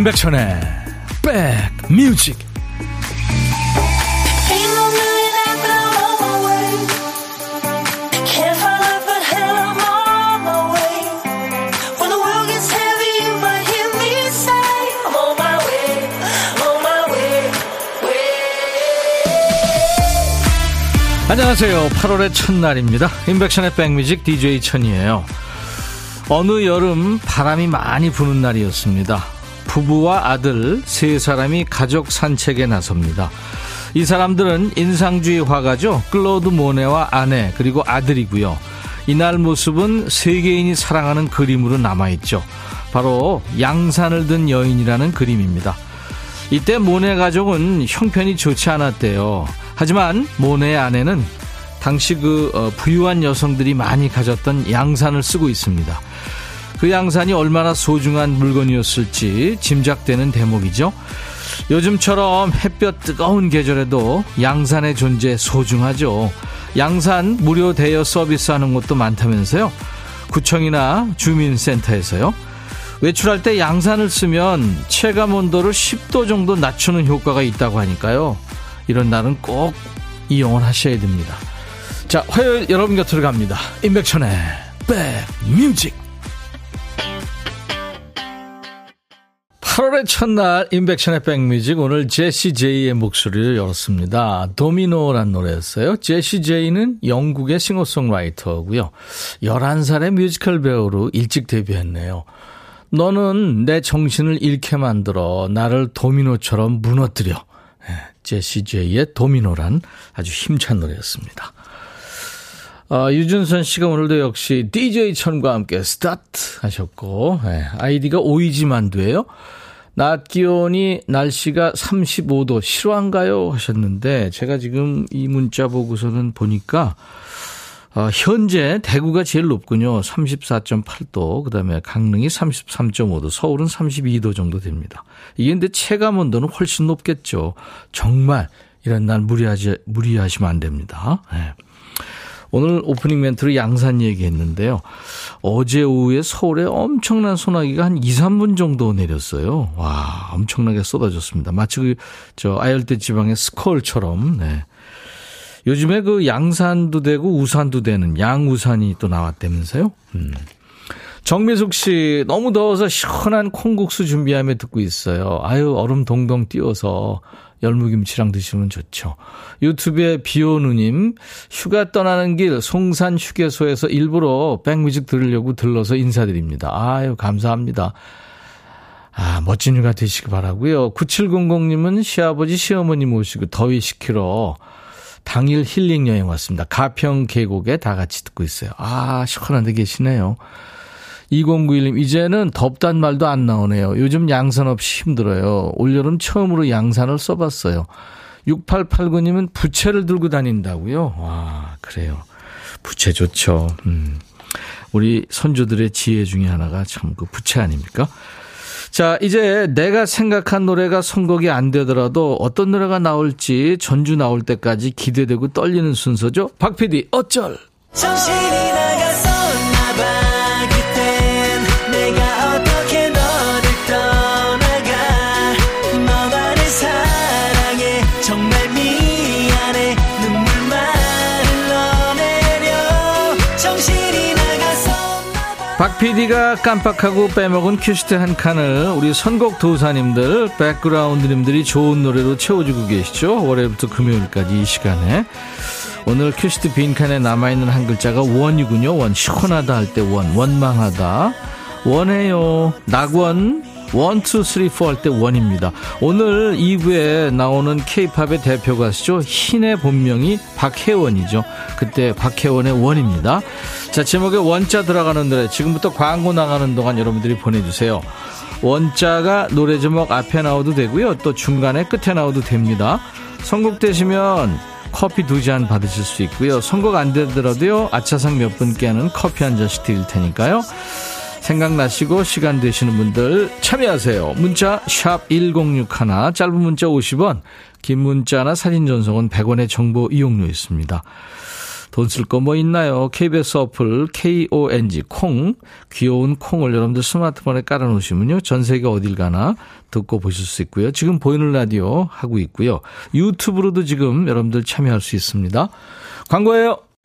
임백천의 백뮤직 안녕하세요. 8월의 첫날입니다. 임백천의 백뮤직 DJ 천이에요. 어느 여름 바람이 많이 부는 날이었습니다 부부와 아들 세 사람이 가족 산책에 나섭니다. 이 사람들은 인상주의 화가죠. 클로드 모네와 아내 그리고 아들이고요. 이날 모습은 세계인이 사랑하는 그림으로 남아있죠. 바로 양산을 든 여인이라는 그림입니다. 이때 모네 가족은 형편이 좋지 않았대요. 하지만 모네의 아내는 당시 그 어, 부유한 여성들이 많이 가졌던 양산을 쓰고 있습니다. 그 양산이 얼마나 소중한 물건이었을지 짐작되는 대목이죠. 요즘처럼 햇볕 뜨거운 계절에도 양산의 존재 소중하죠. 양산 무료 대여 서비스 하는 곳도 많다면서요. 구청이나 주민센터에서요. 외출할 때 양산을 쓰면 체감 온도를 10도 정도 낮추는 효과가 있다고 하니까요. 이런 날은 꼭 이용을 하셔야 됩니다. 자, 화요일 여러분 곁으로 갑니다. 임백천의 백뮤직. 8월의 첫날 임백천의 백뮤직 오늘 제시 제이의 목소리를 열었습니다. 도미노란 노래였어요. 제시 제이는 영국의 싱어송라이터고요. 11살의 뮤지컬 배우로 일찍 데뷔했네요. 너는 내 정신을 잃게 만들어 나를 도미노처럼 무너뜨려. 예, 제시 제이의 도미노란 아주 힘찬 노래였습니다. 어, 유준선 씨가 오늘도 역시 DJ 천과 함께 스타트 하셨고, 네, 아이디가 오이지 만두예요. 낮 기온이 날씨가 35도 실화인가요? 하셨는데 제가 지금 이 문자 보고서는 보니까 어, 현재 대구가 제일 높군요. 34.8도. 그 다음에 강릉이 33.5도. 서울은 32도 정도 됩니다. 이게 근데 체감 온도는 훨씬 높겠죠. 정말 이런 날 무리하지 무리하시면 안 됩니다. 네. 오늘 오프닝 멘트로 양산 얘기했는데요. 어제 오후에 서울에 엄청난 소나기가 한 2, 3분 정도 내렸어요. 와, 엄청나게 쏟아졌습니다. 마치 그, 저, 아열대 지방의 스콜처럼, 네. 요즘에 그 양산도 되고 우산도 되는 양우산이 또 나왔다면서요? 음. 정미숙 씨, 너무 더워서 시원한 콩국수 준비하며 듣고 있어요. 아유, 얼음 동동 띄워서 열무김치랑 드시면 좋죠. 유튜브에 비오누님, 휴가 떠나는 길 송산 휴게소에서 일부러 백뮤직 들으려고 들러서 인사드립니다. 아유, 감사합니다. 아, 멋진 휴가 되시기 바라고요 9700님은 시아버지, 시어머니 모시고 더위 식히러 당일 힐링 여행 왔습니다. 가평 계곡에 다 같이 듣고 있어요. 아, 시원한 데 계시네요. 2091님, 이제는 덥단 말도 안 나오네요. 요즘 양산 없이 힘들어요. 올여름 처음으로 양산을 써봤어요. 6889님은 부채를 들고 다닌다고요? 와, 그래요. 부채 좋죠. 음. 우리 선조들의 지혜 중에 하나가 참 그 부채 아닙니까? 자, 이제 내가 생각한 노래가 선곡이 안 되더라도 어떤 노래가 나올지 전주 나올 때까지 기대되고 떨리는 순서죠. 박 PD, 어쩔! 정신 PD가 깜빡하고 빼먹은 큐시트 한 칸을 우리 선곡 도사님들, 백그라운드님들이 좋은 노래로 채워주고 계시죠. 월요일부터 금요일까지 이 시간에. 오늘 큐시트 빈칸에 남아있는 한 글자가 원이군요. 원. 시원하다 할 때 원. 원망하다. 원해요. 낙원. one, two, three, four할 때 원입니다. 오늘 2부에 나오는 케이팝의 대표 가수죠. 흰의 본명이 박혜원이죠. 그때 박혜원의 원입니다. 자, 제목에 원자 들어가는 노래 지금부터 광고 나가는 동안 여러분들이 보내주세요. 원자가 노래 제목 앞에 나와도 되고요. 또 중간에 끝에 나와도 됩니다. 선곡되시면 커피 두 잔 받으실 수 있고요. 선곡 안 되더라도요. 아차상 몇 분께는 커피 한 잔씩 드릴 테니까요. 생각나시고 시간 되시는 분들 참여하세요. 문자 1061, 짧은 문자 50원, 긴 문자나 사진 전송은 100원의 정보 이용료 있습니다. 돈 쓸 거 뭐 있나요? KBS 어플 KONG 콩 귀여운 콩을 여러분들 스마트폰에 깔아놓으시면요. 전 세계 어딜 가나 듣고 보실 수 있고요. 지금 보이는 라디오 하고 있고요. 유튜브로도 지금 여러분들 참여할 수 있습니다. 광고예요.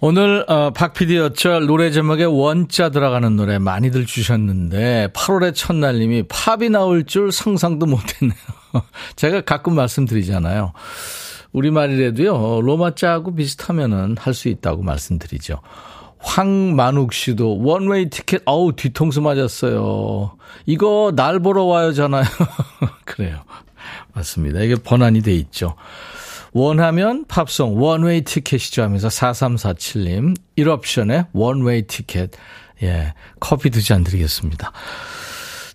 오늘 어, 박PD 어쩔 노래 제목에 원자 들어가는 노래 많이들 주셨는데 8월의 첫날님이 팝이 나올 줄 상상도 못했네요. 제가 가끔 말씀드리잖아요. 우리말이라도요 로마자하고 비슷하면은 할 수 있다고 말씀드리죠. 황만욱 씨도 원웨이 티켓 어우 뒤통수 맞았어요. 이거 날 보러 와요잖아요. 그래요. 맞습니다. 이게 번안이 돼 있죠. 원하면 팝송 원웨이 티켓이죠 하면서 4347님 1옵션에 원웨이 티켓 예 커피 두 잔 드리겠습니다.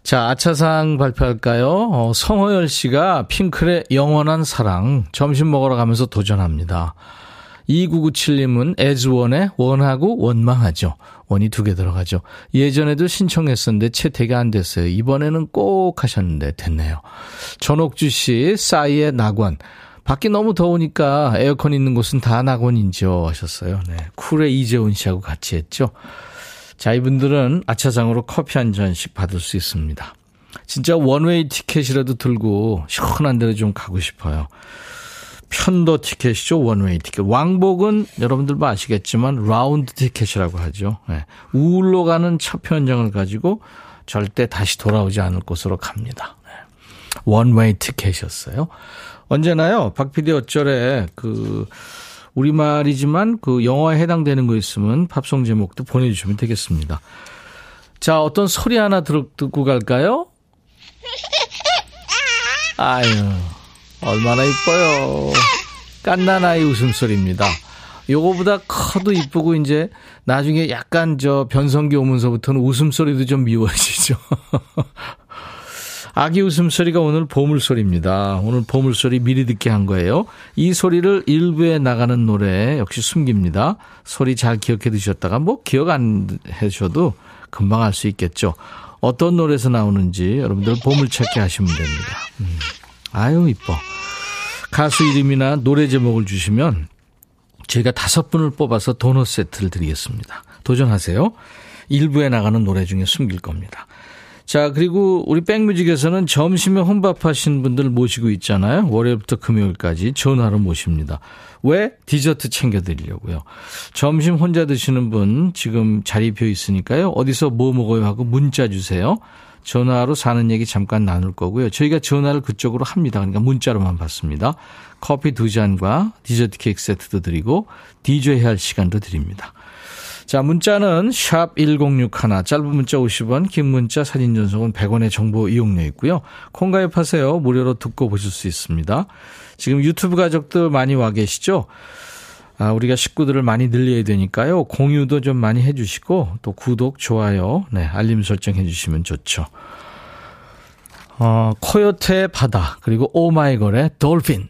자, 아차상 발표할까요? 어, 성호열 씨가 핑클의 영원한 사랑 점심 먹으러 가면서 도전합니다. 2997님은 에즈원의 원하고 원망하죠. 원이 두 개 들어가죠. 예전에도 신청했었는데 채택이 안 됐어요. 이번에는 꼭 하셨는데 됐네요. 전옥주 씨, 싸이의 낙원. 밖이 너무 더우니까 에어컨 있는 곳은 다 낙원인죠 하셨어요. 네. 쿨의 이재훈 씨하고 같이 했죠. 자, 이분들은 아차상으로 커피 한 잔씩 받을 수 있습니다. 진짜 원웨이 티켓이라도 들고 시원한 데로 좀 가고 싶어요. 편도 티켓이죠. 원웨이 티켓. 왕복은 여러분들도 뭐 아시겠지만 라운드 티켓이라고 하죠. 네. 우울로 가는 첫 편정을 가지고 절대 다시 돌아오지 않을 곳으로 갑니다. 네. 원웨이 티켓이었어요. 언제나요, 박 PD 어쩔에 그, 우리말이지만 그 영어에 해당되는 거 있으면 팝송 제목도 보내주시면 되겠습니다. 자, 어떤 소리 하나 듣고 갈까요? 아유, 얼마나 이뻐요. 깐난아이 웃음소리입니다. 요거보다 커도 이쁘고 이제 나중에 약간 저 변성기 오면서부터는 웃음소리도 좀 미워지죠. 아기 웃음소리가 오늘 보물소리입니다. 오늘 보물소리 미리 듣게 한 거예요. 이 소리를 일부에 나가는 노래 역시 숨깁니다. 소리 잘 기억해 두셨다가 뭐 기억 안 해주셔도 금방 알 수 있겠죠. 어떤 노래에서 나오는지 여러분들 보물찾기 하시면 됩니다. 음. 아유 이뻐. 가수 이름이나 노래 제목을 주시면 제가 다섯 분을 뽑아서 도넛 세트를 드리겠습니다. 도전하세요. 일부에 나가는 노래 중에 숨길 겁니다. 자, 그리고 우리 백뮤직에서는 점심에 혼밥하신 분들 모시고 있잖아요. 월요일부터 금요일까지 전화로 모십니다. 왜? 디저트 챙겨드리려고요. 점심 혼자 드시는 분 지금 자리 비어 있으니까요. 어디서 뭐 먹어요 하고 문자 주세요. 전화로 사는 얘기 잠깐 나눌 거고요. 저희가 전화를 그쪽으로 합니다. 그러니까 문자로만 받습니다. 커피 두 잔과 디저트 케이크 세트도 드리고 디저이 할 시간도 드립니다. 자, 문자는 샵 1061, 짧은 문자 50원, 긴 문자 사진 전송은 100원의 정보 이용료 있고요. 콩 가입하세요. 무료로 듣고 보실 수 있습니다. 지금 유튜브 가족들 많이 와 계시죠? 아, 우리가 식구들을 많이 늘려야 되니까요. 공유도 좀 많이 해주시고, 또 구독, 좋아요, 네, 알림 설정 해주시면 좋죠. 어, 코요태 바다, 그리고 오마이걸의 돌핀.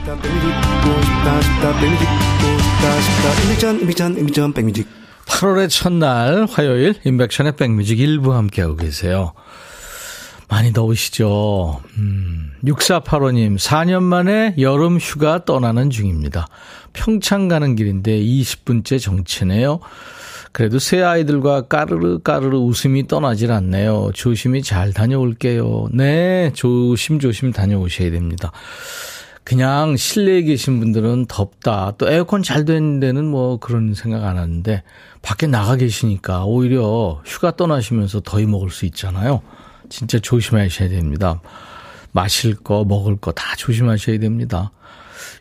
8월의 첫날 화요일 임백천의 백뮤직 일부 함께하고 계세요. 많이 더우시죠? 음, 6485님, 4년 만에 여름 휴가 떠나는 중입니다. 평창 가는 길인데 20분째 정체네요. 그래도 새 아이들과 까르르 까르르 웃음이 떠나질 않네요. 조심히 잘 다녀올게요. 네, 조심조심 다녀오셔야 됩니다. 그냥 실내에 계신 분들은 덥다. 또 에어컨 잘 되는 데는 뭐 그런 생각 안 하는데 밖에 나가 계시니까 오히려 휴가 떠나시면서 더위 먹을 수 있잖아요. 진짜 조심하셔야 됩니다. 마실 거, 먹을 거 다 조심하셔야 됩니다.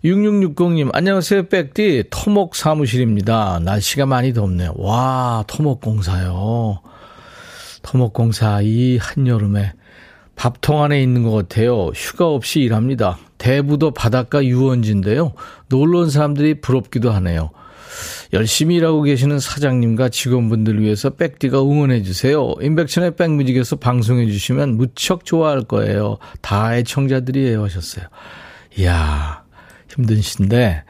6660님, 안녕하세요, 백디. 토목 사무실입니다. 날씨가 많이 덥네요. 와, 토목공사요. 토목공사, 이 한여름에 밥통 안에 있는 것 같아요. 휴가 없이 일합니다. 대부도 바닷가 유원지인데요. 놀러 온 사람들이 부럽기도 하네요. 열심히 일하고 계시는 사장님과 직원분들 위해서 백디가 응원해 주세요. 인백천의 백뮤직에서 방송해 주시면 무척 좋아할 거예요. 다 애청자들이에요 하셨어요. 이야 힘드신데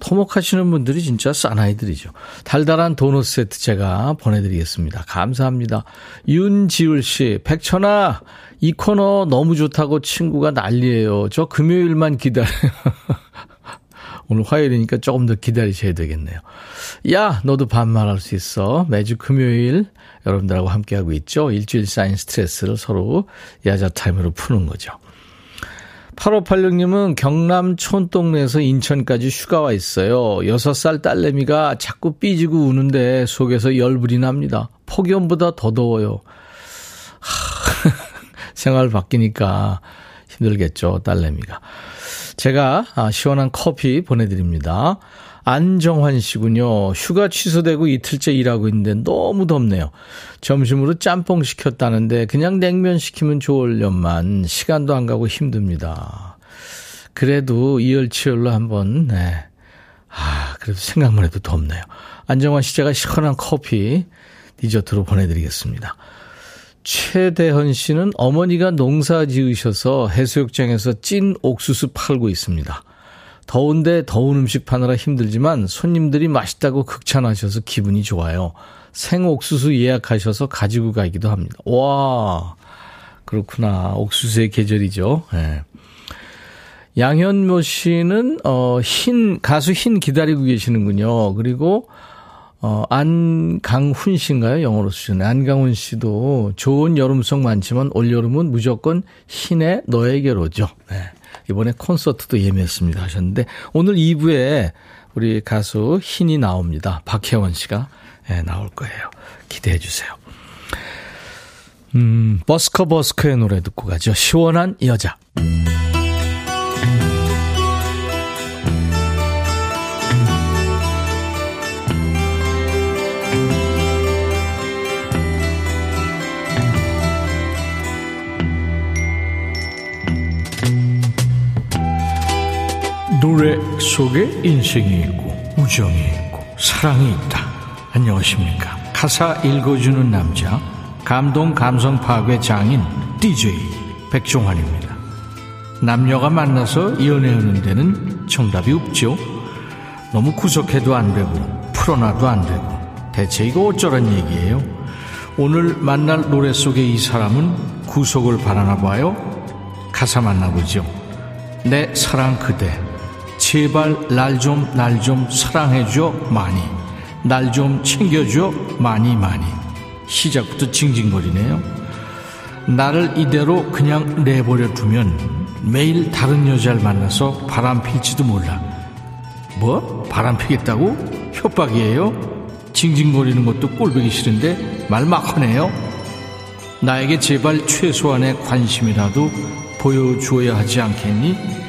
토목하시는 분들이 진짜 싸나이들이죠. 달달한 도넛 세트 제가 보내드리겠습니다. 감사합니다. 윤지울 씨, 백천아 이 코너 너무 좋다고 친구가 난리예요. 저 금요일만 기다려요. 오늘 화요일이니까 조금 더 기다리셔야 되겠네요. 야, 너도 반말할 수 있어. 매주 금요일 여러분들하고 함께하고 있죠. 일주일 쌓인 스트레스를 서로 야자 타임으로 푸는 거죠. 8586님은 경남 촌동네에서 인천까지 휴가 와 있어요. 6살 딸내미가 자꾸 삐지고 우는데 속에서 열불이 납니다. 폭염보다 더 더워요. 하, 생활 바뀌니까 힘들겠죠, 딸내미가. 제가 아, 시원한 커피 보내드립니다. 안정환 씨군요. 휴가 취소되고 이틀째 일하고 있는데 너무 덥네요. 점심으로 짬뽕 시켰다는데 그냥 냉면 시키면 좋을련만 시간도 안 가고 힘듭니다. 그래도 이열치열로 한번 네. 아, 그래도 생각만 해도 덥네요. 안정환 씨 제가 시원한 커피 디저트로 보내드리겠습니다. 최대헌 씨는 어머니가 농사 지으셔서 해수욕장에서 찐 옥수수 팔고 있습니다. 더운데 더운 음식 파느라 힘들지만 손님들이 맛있다고 극찬하셔서 기분이 좋아요. 생옥수수 예약하셔서 가지고 가기도 합니다. 와, 그렇구나. 옥수수의 계절이죠. 네. 양현모 씨는, 어, 흰, 가수 흰 기다리고 계시는군요. 그리고, 어, 안강훈 씨인가요? 영어로 쓰시네. 안강훈 씨도 좋은 여름송 많지만 올여름은 무조건 흰의 너에게로죠. 네. 이번에 콘서트도 예매했습니다 하셨는데 오늘 2부에 우리 가수 흰이 나옵니다. 박혜원 씨가 네, 나올 거예요. 기대해 주세요. 음, 버스커 버스커의 노래 듣고 가죠. 시원한 여자. 노래 속에 인생이 있고 우정이 있고 사랑이 있다. 안녕하십니까. 가사 읽어주는 남자 감동 감성 파괴 장인 DJ 백종환입니다. 남녀가 만나서 연애하는 데는 정답이 없죠. 너무 구속해도 안 되고 풀어놔도 안 되고 대체 이거 어쩌란 얘기예요. 오늘 만날 노래 속의 이 사람은 구속을 바라나 봐요. 가사 만나보죠. 내 사랑 그대 제발 날 좀 날 좀 사랑해줘 많이 날 좀 챙겨줘 많이 많이 시작부터 징징거리네요 나를 이대로 그냥 내버려 두면 매일 다른 여자를 만나서 바람 필지도 몰라 뭐? 바람 피겠다고? 협박이에요? 징징거리는 것도 꼴보기 싫은데 말 막 하네요 나에게 제발 최소한의 관심이라도 보여주어야 하지 않겠니?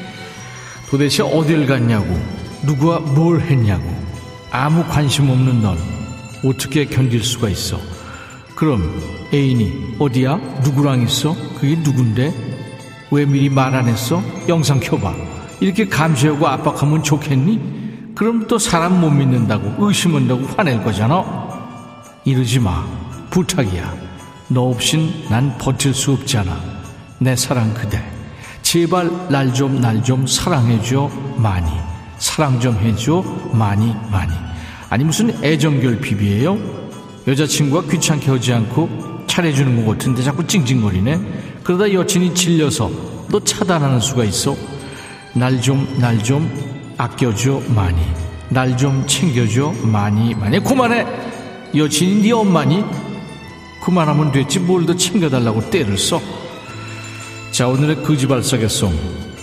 도대체 어딜 갔냐고, 누구와 뭘 했냐고, 아무 관심 없는 널 어떻게 견딜 수가 있어? 그럼 애인이 어디야? 누구랑 있어? 그게 누군데? 왜 미리 말 안 했어? 영상 켜봐. 이렇게 감시하고 압박하면 좋겠니? 그럼 또 사람 못 믿는다고 의심한다고 화낼 거잖아. 이러지 마. 부탁이야. 너 없인 난 버틸 수 없잖아. 내 사랑 그대. 제발 날 좀 날 좀 사랑해줘 많이 사랑 좀 해줘 많이 많이 아니 무슨 애정결 비비예요 여자친구가 귀찮게 하지 않고 잘해주는 것 같은데 자꾸 찡찡거리네 그러다 여친이 질려서 너 차단하는 수가 있어? 날 좀, 날 좀 아껴줘, 많이. 날 좀 챙겨줘, 많이, 많이. 그만해! 여친이 네 엄마니? 그만하면 됐지, 뭘 더 챙겨달라고 때를 써? 자, 오늘의 거지발사계송.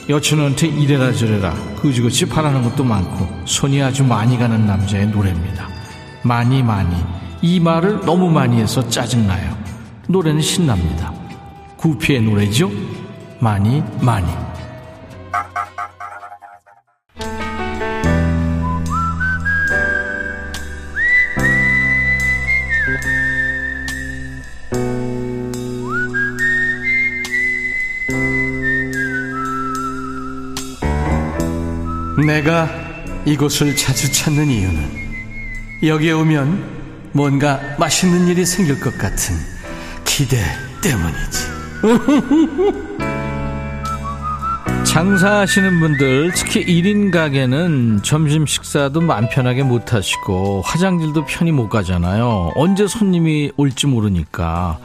여친한테 이래라 저래라, 거지같이 바라는 것도 많고, 손이 아주 많이 가는 남자의 노래입니다. 많이, 많이. 이 말을 너무 많이 해서 짜증나요. 노래는 신납니다. 구피의 노래죠? 많이 많이 내가 이곳을 자주 찾는 이유는 여기에 오면 뭔가 맛있는 일이 생길 것 같은 기대 때문이지. 장사하시는 분들 특히 1인 가게는 점심 식사도 마음 편하게 못 하시고 화장실도 편히 못 가잖아요. 언제 손님이 올지 모르니까.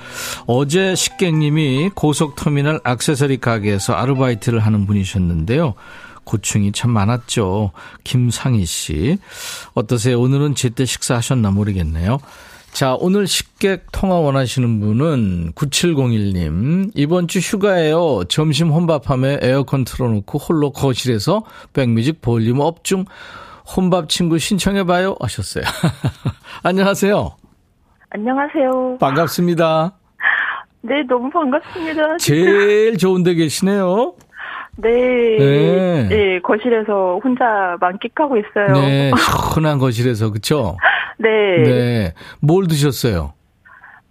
어제 식객님이 고속터미널 악세서리 가게에서 아르바이트를 하는 분이셨는데요. 고충이 참 많았죠. 김상희 씨. 어떠세요? 오늘은 제때 식사하셨나 모르겠네요. 자, 오늘 식객 통화 원하시는 분은 9701님. 이번 주 휴가예요. 점심 혼밥하며 에어컨 틀어놓고 홀로 거실에서 백뮤직 volume up 중 혼밥 친구 신청해봐요. 하셨어요. 안녕하세요. 안녕하세요. 반갑습니다. 네, 너무 반갑습니다. 제일 좋은 데 계시네요. 네. 네. 네. 거실에서 혼자 만끽하고 있어요. 네, 시원한 거실에서, 그쵸? 네. 네. 뭘 드셨어요?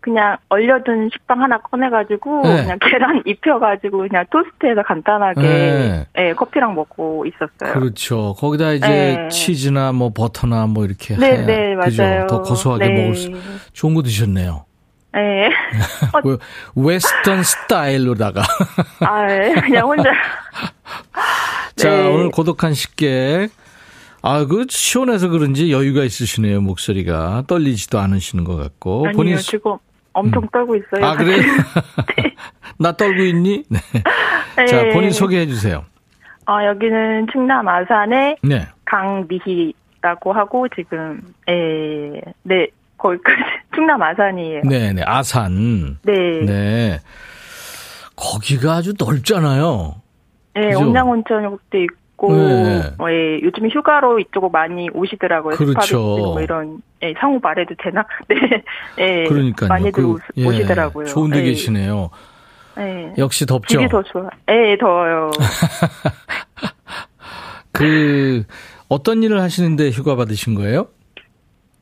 그냥 얼려둔 식빵 하나 꺼내가지고 네. 그냥 계란 입혀가지고 그냥 토스트해서 간단하게 네. 네, 커피랑 먹고 있었어요. 그렇죠. 거기다 이제 네. 치즈나 뭐 버터나 뭐 이렇게 네, 네, 맞아요. 더 고소하게 네. 먹을 수 좋은 거 드셨네요. 네. 그 웨스턴 스타일로다가. 아, 네. 그냥 혼자. 자, 네. 오늘 고독한 식객. 아, 그 시원해서 그런지 여유가 있으시네요, 목소리가. 떨리지도 않으시는 것 같고. 아니요, 본인 지금 엄청 음. 떨고 있어요. 아, 그래요? 네. 나 떨고 있니? 네. 네. 자, 본인 소개해 주세요. 아, 여기는 충남 아산의 네. 강미희라고 하고 지금 에, 네, 거기까지 충남 아산이에요. 네, 네. 아산. 네. 네. 거기가 아주 넓잖아요. 네, 온양온천역도 있고 있고 네. 어, 예, 요즘 휴가로 이쪽으로 많이 오시더라고요. 그렇죠. 뭐 이런 예, 상호 말해도 되나? 네, 예, 그러니까요. 많이들 그, 예, 오시더라고요. 좋은데 예. 계시네요. 예. 역시 덥죠. 집이 더 좋아. 예, 더워요. 그 어떤 일을 하시는데 휴가 받으신 거예요?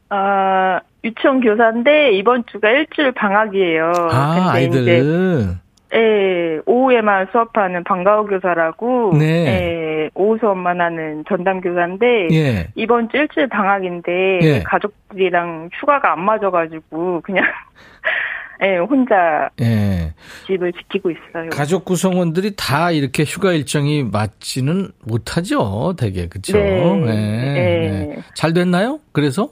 아 유치원 교사인데 이번 주가 일주일 방학이에요. 아 아이들. 예, 오후에만 수업하는 방과후 교사라고, 네. 예, 오후 수업만 하는 전담 교사인데, 예. 이번 주 일주일 방학인데, 예. 가족들이랑 휴가가 안 맞아 가지고, 그냥, 예, 혼자 예. 집을 지키고 있어요. 가족 구성원들이 다 이렇게 휴가 일정이 맞지는 못하죠, 되게, 그쵸? 네. 예. 예. 잘 됐나요? 그래서?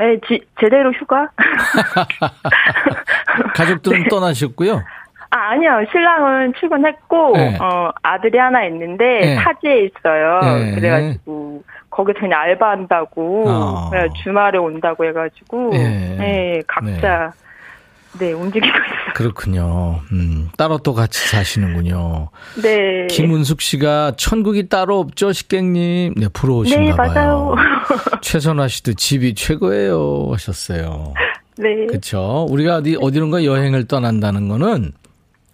예, 지, 제대로 휴가? 가족들은 네. 떠나셨고요? 아, 아니요. 신랑은 출근했고, 네. 어, 아들이 하나 있는데, 네. 타지에 있어요. 네. 그래가지고, 거기서 그냥 알바한다고, 어. 주말에 온다고 해가지고, 네, 네 각자, 네. 네. 움직이고 있어요. 그렇군요. 음, 따로 또 같이 사시는군요. 네. 김은숙 씨가 천국이 따로 없죠, 식객님. 네, 부러우신가 네, 맞아요. 최선화 씨도 집이 최고예요 하셨어요. 네. 그렇죠. 우리가 어디 어디론가 여행을 떠난다는 거는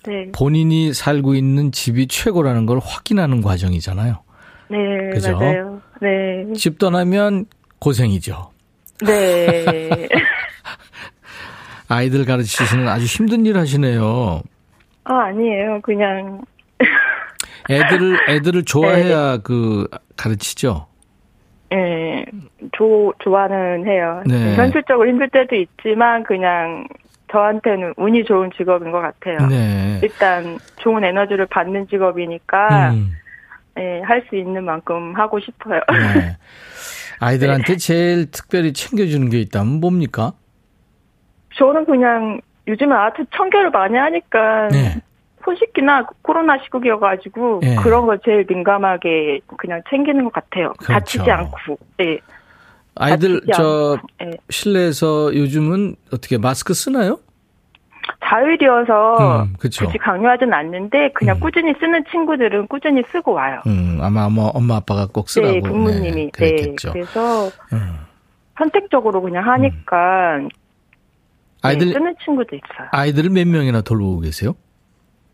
네. 본인이 살고 있는 집이 최고라는 걸 확인하는 과정이잖아요. 네, 그죠? 맞아요. 네. 집 떠나면 고생이죠. 네. 아이들 가르치시는 아주 힘든 일 하시네요. 아, 아니에요. 그냥. 애들을, 애들을 좋아해야 네. 그 가르치죠? 네. 조, 좋아는 해요. 네. 현실적으로 힘들 때도 있지만, 그냥 저한테는 운이 좋은 직업인 것 같아요. 네. 일단 좋은 에너지를 받는 직업이니까 음. 네, 할수 있는 만큼 하고 싶어요. 네. 아이들한테 네. 제일 특별히 챙겨주는 게 있다면 뭡니까? 저는 그냥 요즘에 아트 청결을 많이 하니까 네. 소식기나 코로나 시국이어가지고 예. 그런 걸 제일 민감하게 그냥 챙기는 것 같아요. 그렇죠. 다치지 않고. 네. 아이들 저 네. 실내에서 요즘은 어떻게 마스크 쓰나요? 자율이어서 음, 굳이 강요하진 않는데 그냥 음. 꾸준히 쓰는 친구들은 꾸준히 쓰고 와요. 음, 아마 뭐 엄마 아빠가 꼭 쓰라고. 네, 부모님이. 네, 네 그래서 음. 선택적으로 그냥 하니까 네, 아이들 쓰는 친구도 있어요. 아이들을 몇 명이나 돌보고 계세요?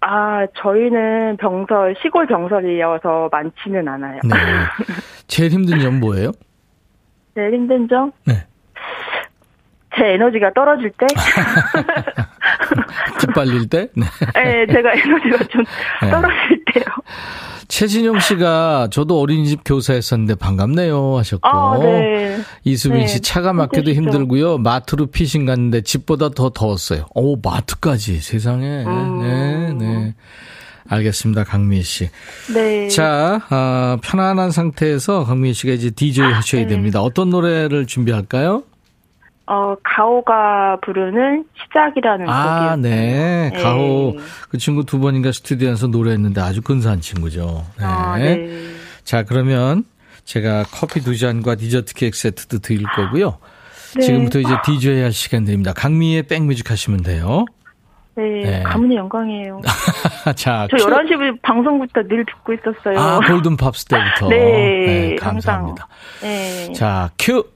아, 저희는 병설 시골 병설이어서 많지는 않아요. 네. 제일 힘든 점 뭐예요? 제일 힘든 점? 네. 제 에너지가 떨어질 때? 기빨릴 때? 네. 네, 제가 에너지가 좀 네. 떨어질 때요. 최진영 씨가 저도 어린이집 교사했었는데 반갑네요 하셨고 아, 네. 이수빈 네. 씨 차가 막혀도 힘들고요 마트로 피신 갔는데 집보다 더 더웠어요. 오 마트까지 세상에 음. 네 네. 알겠습니다, 강미애 씨. 네. 자, 아, 편안한 상태에서 강미애 씨가 이제 DJ 하셔야 네. 됩니다. 어떤 노래를 준비할까요? 어, 가오가 부르는 시작이라는 아, 곡이요. 네. 네. 가오. 그 친구 두 번인가 스튜디오에서 노래했는데 아주 근사한 친구죠. 네. 아, 네. 자, 그러면 제가 커피 두 잔과 디저트 케이크 세트도 드릴 거고요. 네. 지금부터 이제 DJ 할 시간 됩니다. 강미의 백뮤직 하시면 돼요. 네, 네. 가문의 영광이에요. 자, 저 11시 방송부터 늘 듣고 있었어요. 아, 골든 팝스 때부터. 네, 네 감사합니다. 네. 자, 큐.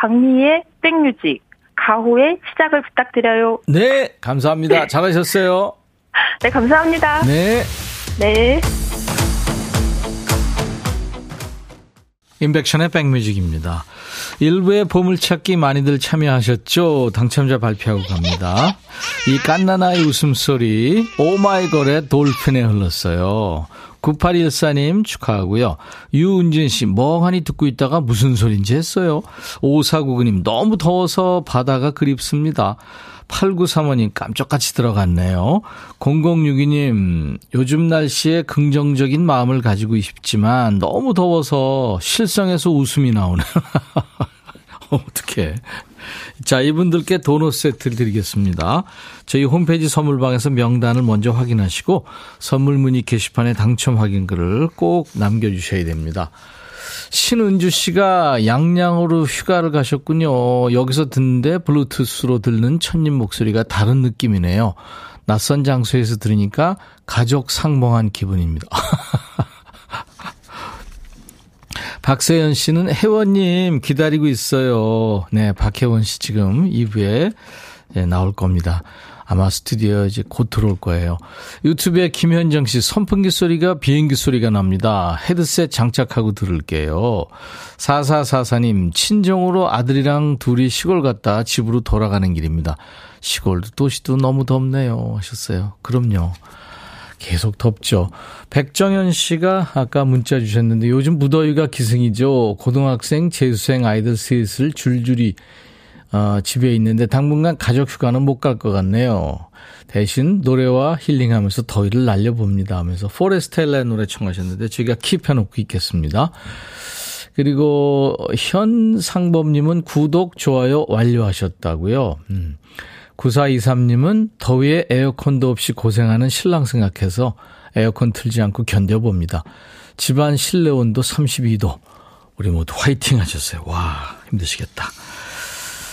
강미의 백뮤직 가호의 시작을 부탁드려요. 네, 감사합니다. 잘하셨어요. 네, 감사합니다. 네. 네. 인백션의 백뮤직입니다. 일부의 보물찾기 많이들 참여하셨죠? 당첨자 발표하고 갑니다. 이 깐나나의 웃음소리 오마이걸의 돌핀에 흘렀어요. 9814님 축하하고요. 유은진 씨, 멍하니 듣고 있다가 무슨 소린지 했어요. 5499님, 너무 더워서 바다가 그립습니다. 8935님, 깜짝같이 들어갔네요. 0062님, 요즘 날씨에 긍정적인 마음을 가지고 싶지만 너무 더워서 실성에서 웃음이 나오네. 어떡해. 자, 이분들께 도넛 세트를 드리겠습니다. 저희 홈페이지 선물방에서 명단을 먼저 확인하시고 선물 문의 게시판에 당첨 확인글을 꼭 남겨주셔야 됩니다. 신은주 씨가 양양으로 휴가를 가셨군요. 여기서 듣는데 블루투스로 듣는 천님 목소리가 다른 느낌이네요. 낯선 장소에서 들으니까 가족 상봉한 기분입니다. 박세현 씨는 혜원님 기다리고 있어요. 네, 박혜원 씨 지금 2부에 네, 나올 겁니다. 아마 스튜디오에 이제 곧 들어올 거예요. 유튜브에 김현정 씨 선풍기 소리가 비행기 소리가 납니다. 헤드셋 장착하고 들을게요. 4444님 친정으로 아들이랑 둘이 시골 갔다 집으로 돌아가는 길입니다. 시골도 도시도 너무 덥네요 하셨어요. 그럼요. 계속 덥죠. 백정현 씨가 아까 문자 주셨는데 요즘 무더위가 기승이죠. 고등학생, 재수생 아이들 셋을 줄줄이 어, 집에 있는데 당분간 가족 휴가는 못 갈 것 같네요. 대신 노래와 힐링하면서 더위를 날려봅니다 하면서 포레스텔라의 노래 청하셨는데 저희가 킵해놓고 있겠습니다. 그리고 현상범님은 구독, 좋아요 완료하셨다고요. 음. 9423님은 더위에 에어컨도 없이 고생하는 신랑 생각해서 에어컨 틀지 않고 견뎌봅니다. 집안 실내 온도 32도. 우리 모두 화이팅 하셨어요. 와, 힘드시겠다.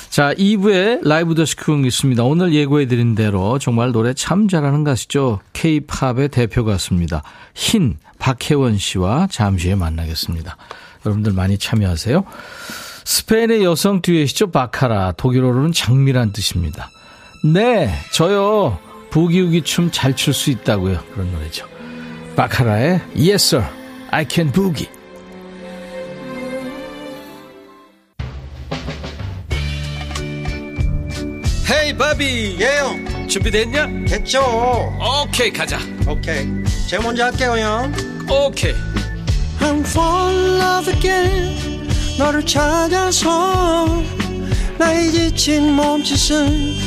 자, 2부에 라이브 더시쿵 있습니다. 오늘 예고해드린 대로 정말 노래 참 잘하는 가수죠. K-팝의 대표 가수입니다. 흰 박혜원 씨와 잠시 후에 만나겠습니다. 여러분들 많이 참여하세요. 스페인의 여성 듀엣이죠. 바카라. 독일어로는 장미란 뜻입니다. 네, 저요. 부기우기 춤 잘 출 수 있다고요. 그런 노래죠. 바카라의 Yes Sir, I Can Boogie. 헤이 바비 예영 준비됐냐? 됐죠 오케이 가자 오케이 제가 먼저 할게요 형 오케이 I'm fall in love again 너를 찾아서 나의 지친 몸짓은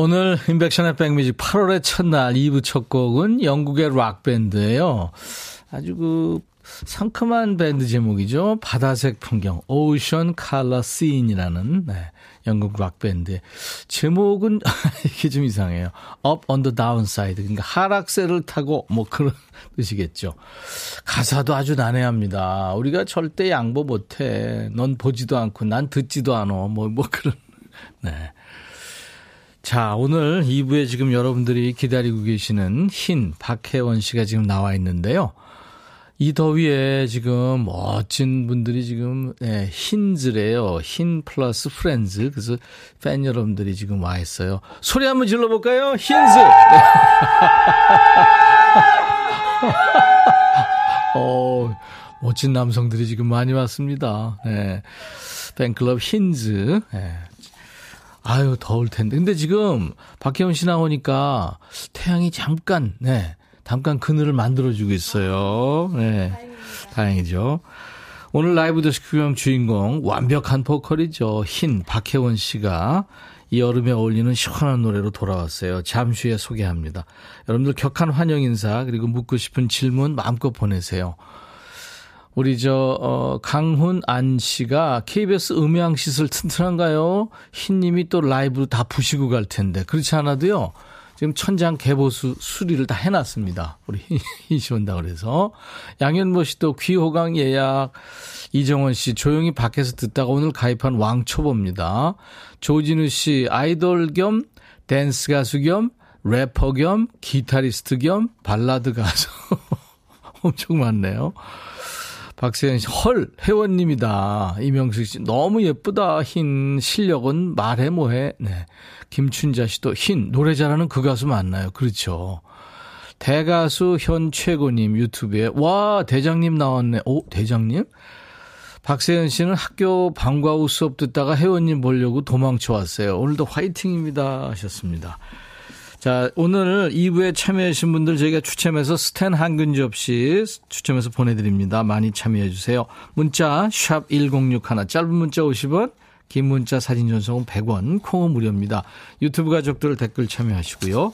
오늘 임백천의 백뮤직 8월의 첫날 2부 첫 곡은 영국의 락밴드예요. 아주 그 상큼한 밴드 제목이죠. 바다색 풍경, Ocean Color Scene이라는 네, 영국 락밴드. 제목은 이게 좀 이상해요. Up on the Downside. 그러니까 하락세를 타고 뭐 그런 뜻이겠죠. 가사도 아주 난해합니다. 우리가 절대 양보 못해. 넌 보지도 않고 난 듣지도 않아. 뭐, 뭐 그런. 네. 자, 오늘 2부에 지금 여러분들이 기다리고 계시는 흰 박혜원 씨가 지금 나와 있는데요. 이 더위에 지금 멋진 분들이 지금 네, 흰즈래요. 흰 플러스 프렌즈. 그래서 팬 여러분들이 지금 와 있어요. 소리 한번 질러 볼까요? 흰즈. 네. 어, 멋진 남성들이 지금 많이 왔습니다. 네. 팬클럽 흰즈. 네. 아유, 더울 텐데. 근데 지금 박혜원 씨 나오니까 태양이 잠깐, 네. 잠깐 그늘을 만들어주고 있어요. 네. 다행이죠. 오늘 라이브 구경 주인공 완벽한 보컬이죠. 흰 박혜원 씨가 이 여름에 어울리는 시원한 노래로 돌아왔어요. 잠시 후에 소개합니다. 여러분들 격한 환영 인사 그리고 묻고 싶은 질문 마음껏 보내세요. 우리 저 어, 강훈 안 씨가 KBS 음향 시설 튼튼한가요? 흰님이 또 라이브로 다 부시고 갈 텐데 그렇지 않아도요. 지금 천장 개보수 수리를 다 해놨습니다. 우리 흰 씨 온다 그래서. 양현모 씨도 귀호강 예약. 이정원 씨 조용히 밖에서 듣다가 오늘 가입한 왕초보입니다. 조진우 씨 아이돌 겸 댄스 가수 겸 래퍼 겸 기타리스트 겸 발라드 가수. 엄청 많네요. 박세현 씨, 헐, 회원님이다. 이명숙 씨, 너무 예쁘다. 흰 실력은 말해 뭐해. 네. 김춘자 씨도 흰, 노래 잘하는 그 가수 맞나요? 그렇죠. 대가수 현 최고님 유튜브에, 와, 대장님 나왔네. 오, 대장님? 박세현 씨는 학교 방과 후 수업 듣다가 회원님 보려고 도망쳐 왔어요. 오늘도 화이팅입니다. 하셨습니다. 자, 오늘 2부에 참여하신 분들 저희가 추첨해서 스탠 한근 접시 추첨해서 보내드립니다. 많이 참여해주세요. 문자, 샵 1061, 짧은 문자 50원, 긴 문자 사진 전송은 100원, 콩은 무료입니다. 유튜브 가족들 댓글 참여하시고요.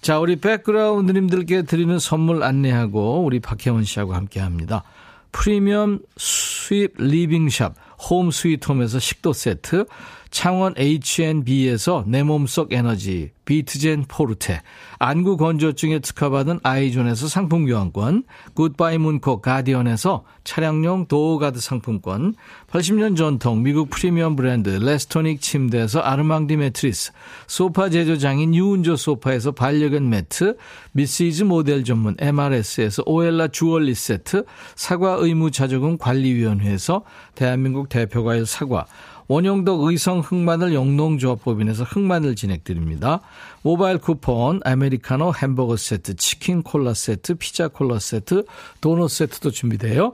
자, 우리 백그라운드님들께 드리는 선물 안내하고 우리 박혜원 씨하고 함께 합니다. 프리미엄 수입 리빙샵 홈 스위트홈에서 식도 세트 창원 H&B에서 내 몸속 에너지 비트젠 포르테 안구 건조증에 특허받은 아이존에서 상품 교환권 굿바이 문코 가디언에서 차량용 door guard 상품권 80년 전통 미국 프리미엄 브랜드 레스토닉 침대에서 아르망디 매트리스 소파 제조장인 유운조 소파에서 반려견 매트 미시즈 모델 전문 MRS에서 오엘라 주얼리 세트 사과 의무 자조금 관리위원회에서 대한민국 대표과일 사과 원용덕 의성 흑마늘 영농조합법인에서 흑마늘 진행드립니다. 모바일 쿠폰, 아메리카노 햄버거 세트, 치킨 콜라 세트, 피자 콜라 세트, 도넛 세트도 준비돼요.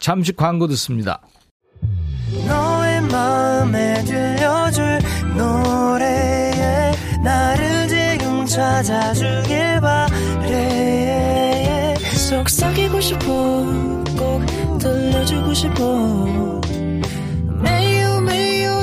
잠시 광고 듣습니다. 너의 마음에 들려줄 노래에 나를 지금 찾아주길 바래 속삭이고 싶어 꼭 들려주고 싶어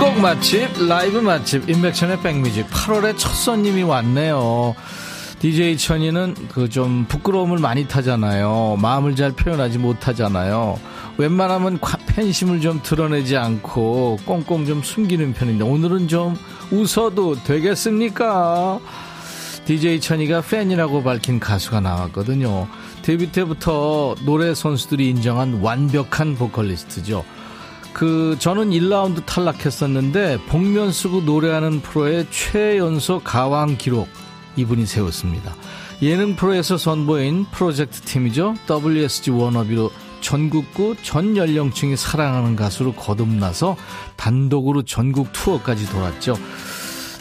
선곡 맛집, 라이브 맛집, 인백천의 백뮤직. 8월에 첫 손님이 왔네요. DJ 천이는 그 좀 부끄러움을 많이 타잖아요. 마음을 잘 표현하지 못하잖아요. 웬만하면 팬심을 좀 드러내지 않고 꽁꽁 좀 숨기는 편인데 오늘은 좀 웃어도 되겠습니까? DJ 천이가 팬이라고 밝힌 가수가 나왔거든요. 데뷔 때부터 노래 선수들이 인정한 완벽한 보컬리스트죠. 그 저는 1라운드 탈락했었는데 복면 쓰고 노래하는 프로의 최연소 가왕 기록 이분이 세웠습니다. 예능 프로에서 선보인 프로젝트 팀이죠. WSG 워너비로 전국구 전 연령층이 사랑하는 가수로 거듭나서 단독으로 전국 투어까지 돌았죠.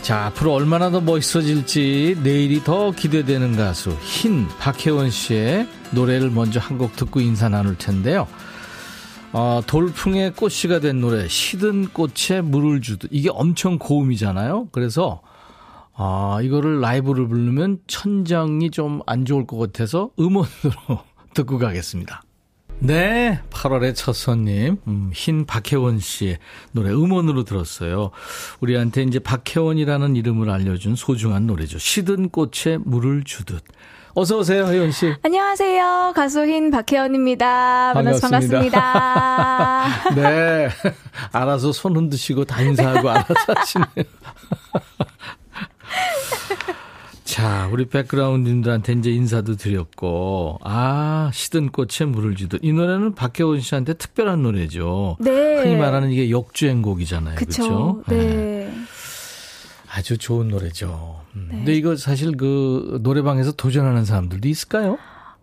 자, 앞으로 얼마나 더 멋있어질지 내일이 더 기대되는 가수 흰 박혜원 씨의 노래를 먼저 한 곡 듣고 인사 나눌 텐데요. 어, 돌풍의 꽃씨가 된 노래 시든 꽃에 물을 주듯 이게 엄청 고음이잖아요. 그래서 아, 이거를 라이브를 부르면 천장이 좀 안 좋을 것 같아서 음원으로 듣고 가겠습니다. 네, 8월의 첫 손님, 음, 흰 박혜원 씨의 노래 음원으로 들었어요. 우리한테 이제 박혜원이라는 이름을 알려준 소중한 노래죠. 시든 꽃에 물을 주듯. 어서 오세요, 혜원 씨. 안녕하세요. 가수 흰 박혜원입니다. 반갑습니다. 반갑습니다. 네. 알아서 손 흔드시고 다 인사하고 알아서 하시네요. 자, 우리 백그라운드님들한테 이제 인사도 드렸고, 아, 시든 꽃에 물을 주듯. 이 노래는 박혜원 씨한테 특별한 노래죠. 네. 흔히 말하는 이게 역주행곡이잖아요. 그렇죠? 네. 네. 아주 좋은 노래죠. 음. 네. 근데 이거 사실 그 노래방에서 도전하는 사람들도 있을까요?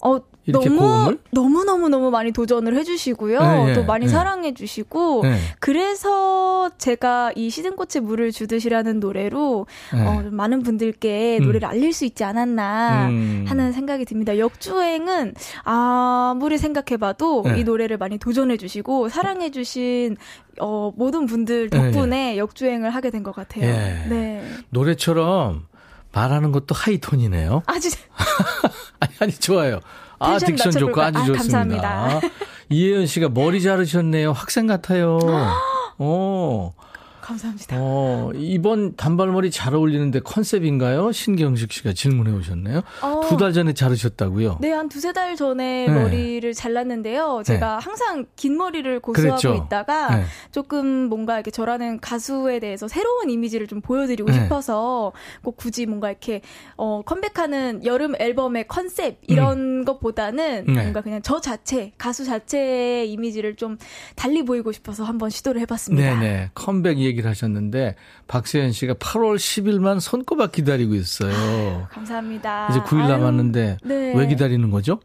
어, 너무, 고음을? 너무너무너무 많이 도전을 해주시고요. 네, 또 많이 네. 사랑해주시고, 네. 그래서 제가 이 시즌꽃에 물을 주듯이라는 노래로, 어, 많은 분들께 음. 노래를 알릴 수 있지 않았나 음. 하는 생각이 듭니다. 역주행은 아무리 생각해봐도 이 노래를 많이 도전해주시고, 사랑해주신 어, 모든 분들 덕분에 역주행을 하게 된 것 같아요. 예. 네. 노래처럼 말하는 것도 하이톤이네요. 아, 진짜. 아니, 아니, 좋아요. 아, 딕션 좋고 아주 아, 좋습니다. 감사합니다. 이혜연 씨가 머리 자르셨네요. 학생 같아요. 어. 감사합니다. 어, 이번 단발머리 잘 어울리는데 컨셉인가요? 신경식 씨가 질문해 오셨네요. 어, 두달 전에 자르셨다고요? 네, 한 두세 달 전에 네. 머리를 잘랐는데요. 제가 네. 항상 긴 머리를 고수하고 그랬죠. 있다가 네. 조금 뭔가 이렇게 저라는 가수에 대해서 새로운 이미지를 좀 보여드리고 네. 싶어서 꼭 굳이 뭔가 이렇게 어, 컴백하는 여름 앨범의 컨셉 이런 음. 것보다는 네. 뭔가 그냥 저 자체, 가수 자체의 이미지를 좀 달리 보이고 싶어서 한번 시도를 해봤습니다. 네 네. 컴백 얘기 얘기를 하셨는데 박세현 씨가 8월 10일만 손꼽아 기다리고 있어요. 아유, 감사합니다. 이제 9일 아유, 남았는데 네. 왜 기다리는 거죠?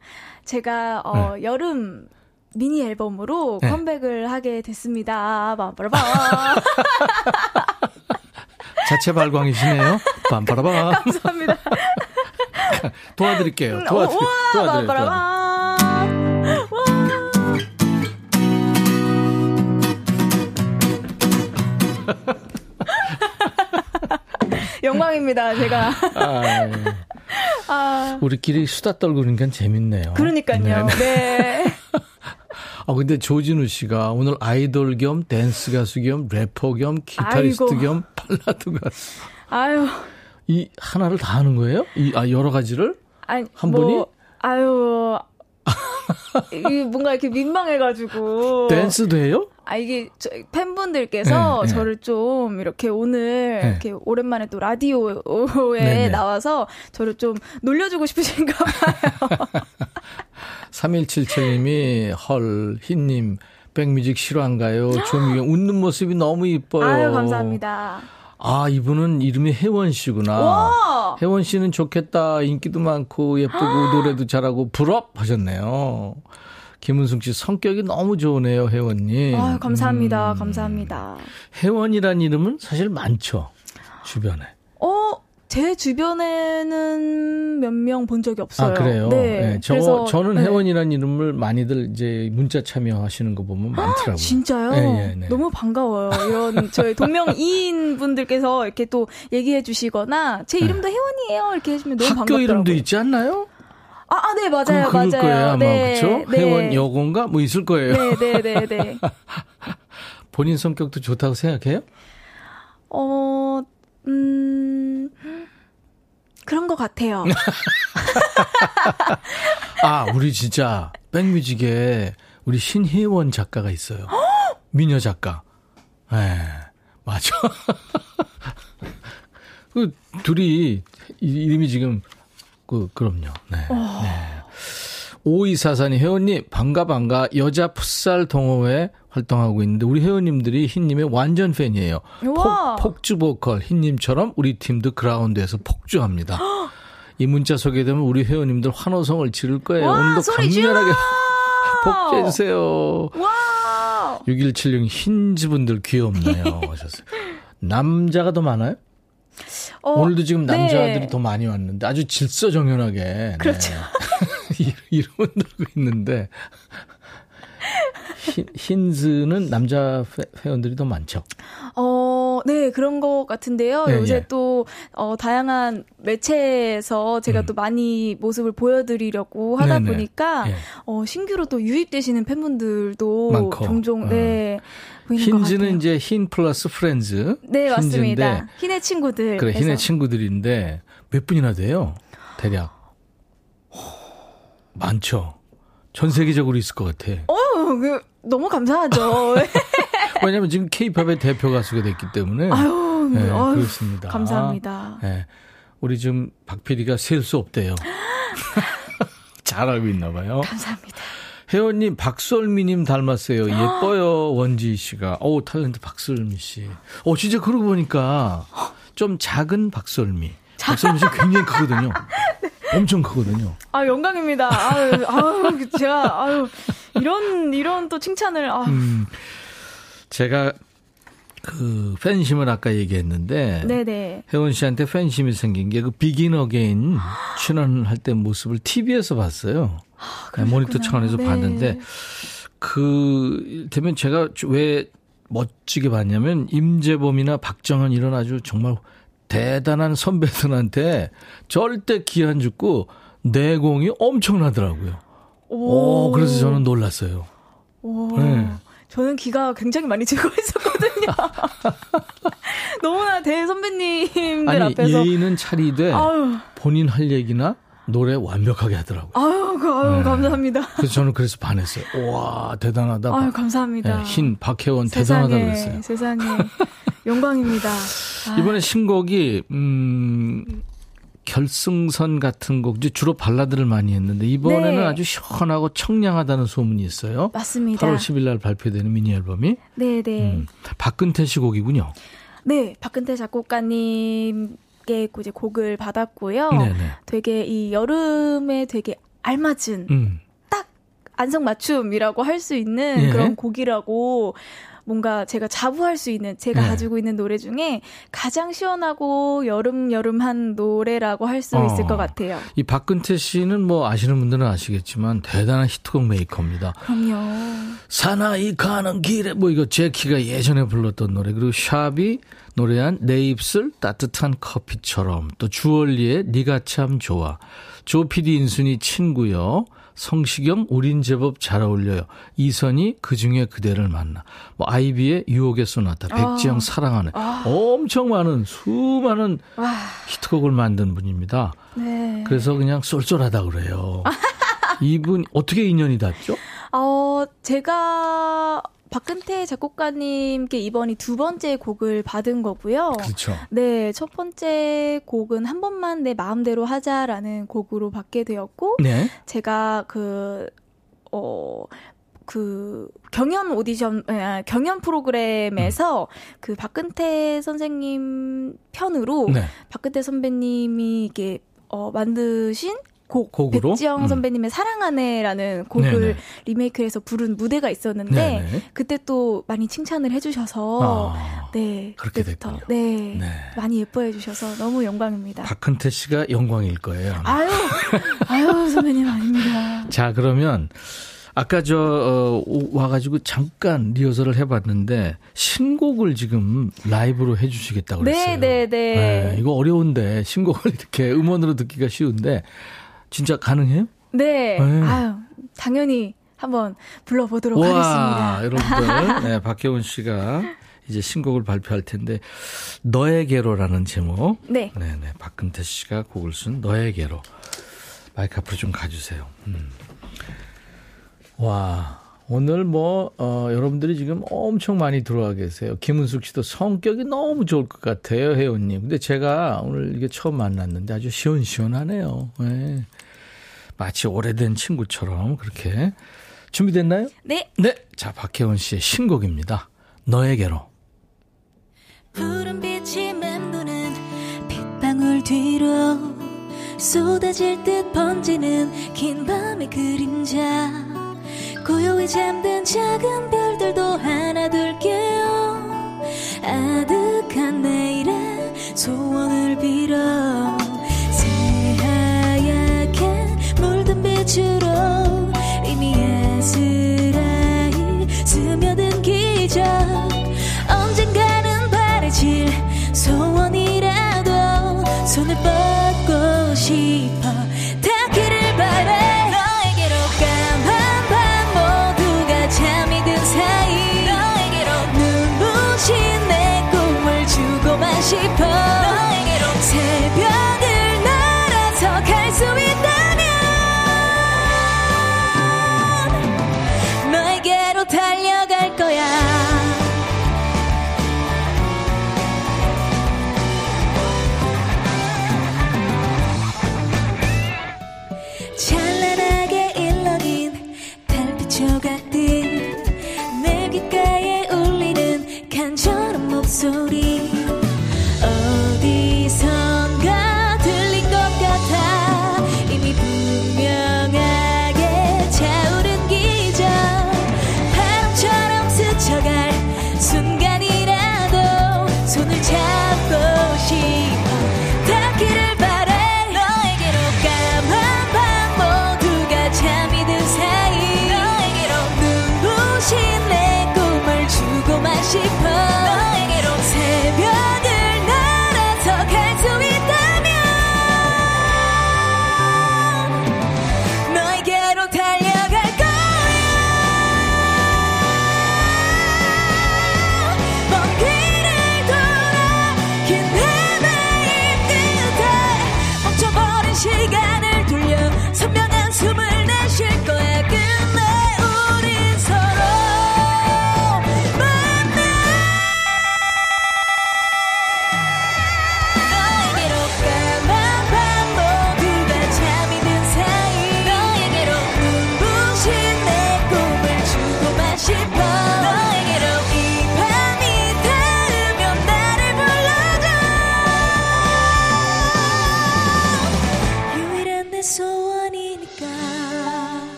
제가 어, 네. 여름 미니 앨범으로 네. 컴백을 하게 됐습니다. 빠빠라바. 자체 발광이시네요. 빰빠라바. 감사합니다. 도와드릴게요. 도와드릴게요. 도와드릴게요. 영광입니다, 제가. 아, 예. 아. 우리끼리 수다 떨고 그러니까 재밌네요. 그러니까요. 네. 네. 아, 근데 조진우 씨가 오늘 아이돌 겸 댄스 가수 겸 래퍼 겸 기타리스트 아이고. 겸 발라드 가수. 아유. 이 하나를 다 하는 거예요? 이, 아, 여러 가지를? 아니, 한 뭐, 분이? 아유. 이 뭔가 이렇게 민망해가지고. 댄스도 해요? 아, 이게 저, 팬분들께서 네, 네. 저를 좀 이렇게 오늘 네. 이렇게 오랜만에 또 라디오에 네, 네. 나와서 저를 좀 놀려주고 싶으신가 봐요. 3177님이 헐, 흰님, 백뮤직 실화인가요? 조미경 웃는 모습이 너무 이뻐요. 아유, 감사합니다. 아, 이분은 이름이 혜원 씨구나. 와! 혜원 씨는 좋겠다. 인기도 많고 예쁘고 노래도 잘하고 부럽 하셨네요. 김은숙 씨 성격이 너무 좋으네요, 혜원님. 아, 감사합니다. 음. 감사합니다. 혜원이란 이름은 사실 많죠. 주변에. 어, 제 주변에는 몇 명 본 적이 없어요. 아, 그래요? 네. 네. 저, 그래서, 저는 네. 혜원이라는 이름을 많이들 이제 문자 참여하시는 거 보면 많더라고요. 진짜요? 네, 네, 네. 너무 반가워요. 이런 저희 동명 이인 분들께서 이렇게 또 얘기해 주시거나 제 이름도 혜원이에요. 이렇게 해주면 너무 반갑더라고요. 학교 이름도 있지 않나요? 아, 아 네, 맞아요. 그럴 맞아요. 거예요, 아마. 네, 그렇죠? 네. 혜원 여고인가 뭐 있을 거예요. 네, 네, 네, 네. 본인 성격도 좋다고 생각해요? 어, 음, 그런 것 같아요. 아, 우리 진짜 백뮤직에 우리 신혜원 작가가 있어요. 미녀 작가. 예, 맞아. 그 둘이 이름이 지금 그 그럼요. 네. 네. 오이사사님 회원님 반가 반가 여자 풋살 동호회 활동하고 있는데 우리 회원님들이 흰님의 완전 팬이에요. 폭, 폭주 보컬 흰님처럼 우리 팀도 그라운드에서 폭주합니다. 이 문자 소개되면 우리 회원님들 환호성을 지를 거예요. 와, 오늘도 강렬하게 복제해주세요. 6176 흰지분들 귀엽네요. 하셨어요. 남자가 더 많아요? 어, 오늘도 지금 네. 남자들이 네. 더 많이 왔는데 아주 질서정연하게. 네. 그렇죠. 네. 이름은 들고 있는데. 흰, 흰즈는 남자 회원들이 더 많죠? 어, 네, 그런 것 같은데요. 네, 요새 네. 또, 어, 다양한 매체에서 제가 음. 또 많이 모습을 보여드리려고 하다 네네. 네. 보니까, 네. 어, 신규로 또 유입되시는 팬분들도 많고. 종종, 어. 네. 흰즈는 이제 흰 플러스 프렌즈. 네, 흰즈인데, 맞습니다. 흰의 친구들. 그래, 흰의 친구들인데, 몇 분이나 돼요? 대략. 많죠. 전 세계적으로 있을 것 같아. 어, 그, 너무 감사하죠. 왜냐면 지금 케이팝의 대표 가수가 됐기 때문에. 아유, 네, 아유 그렇습니다. 감사합니다. 네. 우리 지금 박 PD가 셀 수 없대요. 잘 알고 있나 봐요. 감사합니다. 혜원님, 박솔미님 닮았어요. 예뻐요, 원지 씨가. 오, 탤런트 박솔미 씨. 어, 진짜 그러고 보니까 좀 작은 박솔미. 박솔미 씨 굉장히 크거든요. 엄청 크거든요. 아, 영광입니다. 아유, 아유, 제가, 아유, 이런, 이런 또 칭찬을, 아. 음, 제가 그 팬심을 아까 얘기했는데 네네. 혜원 씨한테 팬심이 생긴 게 그 비긴 어게인 출연할 때 모습을 TV에서 봤어요. 아, 네, 모니터 차원에서 네. 봤는데 그 되면 제가 왜 멋지게 봤냐면 임재범이나 박정은 이런 아주 정말 대단한 선배들한테 절대 기한 죽고 내공이 엄청나더라고요. 오, 오 그래서 저는 놀랐어요. 오. 네. 저는 기가 굉장히 많이 들고 있었거든요. 너무나 대선배님들 아니, 앞에서. 예의는 차리되 아유. 본인 할 얘기나 노래 완벽하게 하더라고요. 아유, 그, 아유 네. 감사합니다. 그래서 저는 그래서 반했어요. 와 대단하다. 아유 감사합니다. 네, 흰 박혜원 세상에, 대단하다 그랬어요. 세상에 영광입니다. 이번에 신곡이 음 결승선 같은 곡, 주로 발라드를 많이 했는데 이번에는 네. 아주 시원하고 청량하다는 소문이 있어요. 맞습니다. 8월 10일 날 발표되는 미니 앨범이. 네, 네. 음, 박근태 씨 곡이군요. 네, 박근태 작곡가님 께 이제 곡을 받았고요. 네네. 네. 되게 이 여름에 되게 알맞은 음. 딱 안성맞춤이라고 할 수 있는 예. 그런 곡이라고 뭔가 제가 자부할 수 있는 제가 네. 가지고 있는 노래 중에 가장 시원하고 여름 여름한 노래라고 할수 어. 있을 것 같아요. 이 박근태 씨는 뭐 아시는 분들은 아시겠지만 대단한 히트곡 메이커입니다. 그럼요. 사나이 가는 길에 뭐 이거 제키가 예전에 불렀던 노래 그리고 샵이 노래한 내 입술 따뜻한 커피처럼 또 주얼리의 네가 참 좋아 조피디 인순이 친구요. 성시경 우린 제법 잘 어울려요. 이선이 그중에 그대를 만나. 뭐 아이비의 유혹의 소나타, 백지영 아. 사랑하는 아. 엄청 많은 수많은 아. 히트곡을 만든 분입니다. 네. 그래서 그냥 쏠쏠하다 그래요. 이분 어떻게 인연이 닿죠? 어, 제가 박근태 작곡가님께 이번이 두 번째 곡을 받은 거고요. 그렇죠. 네, 첫 번째 곡은 한 번만 내 마음대로 하자라는 곡으로 받게 되었고, 네. 제가 그, 어, 그 경연 오디션 아, 경연 프로그램에서 음. 그 박근태 선생님 편으로 네. 박근태 선배님이 이게 어 만드신 곡 곡으로? 백지영 음. 선배님의 음. 사랑하네라는 곡을 네네. 리메이크해서 부른 무대가 있었는데 네네. 그때 또 많이 칭찬을 해주셔서 아, 네 그렇게 됐군요. 네, 네, 많이 예뻐해 주셔서 너무 영광입니다. 박근태 씨가 영광일 거예요. 아마. 아유 아유 선배님 아닙니다. 자 그러면 아까 저 어, 와가지고 잠깐 리허설을 해봤는데 신곡을 지금 라이브로 해주시겠다고 그랬어요. 네, 네, 네. 네 이거 어려운데 신곡을 이렇게 음원으로 듣기가 쉬운데 진짜 가능해요? 네. 네. 아유, 당연히 한번 불러보도록 우와, 하겠습니다. 여러분들, 네, 박혜원 씨가 이제 신곡을 발표할 텐데 너에게로라는 제목. 네. 네, 네. 박근태 씨가 곡을 쓴 너에게로. 마이크 앞으로 좀 가주세요. 음. 와, 오늘 뭐, 어, 여러분들이 지금 엄청 많이 들어와 계세요. 김은숙 씨도 성격이 너무 좋을 것 같아요, 혜원님. 근데 제가 오늘 이게 처음 만났는데 아주 시원시원하네요. 네. 마치 오래된 친구처럼 그렇게. 준비됐나요? 네. 네. 자, 박혜원 씨의 신곡입니다. 너에게로. 푸른 빛이 맴도는 빗방울 뒤로 쏟아질 듯 번지는 긴 밤의 그림자 고요히 잠든 작은 별들도 하나 둘 깨어 아득한 내일의 소원을 빌어 빛으로 이미 예스라이 스며든 기적. 언젠가는 바래질 소원이라도 손을 뻗고 싶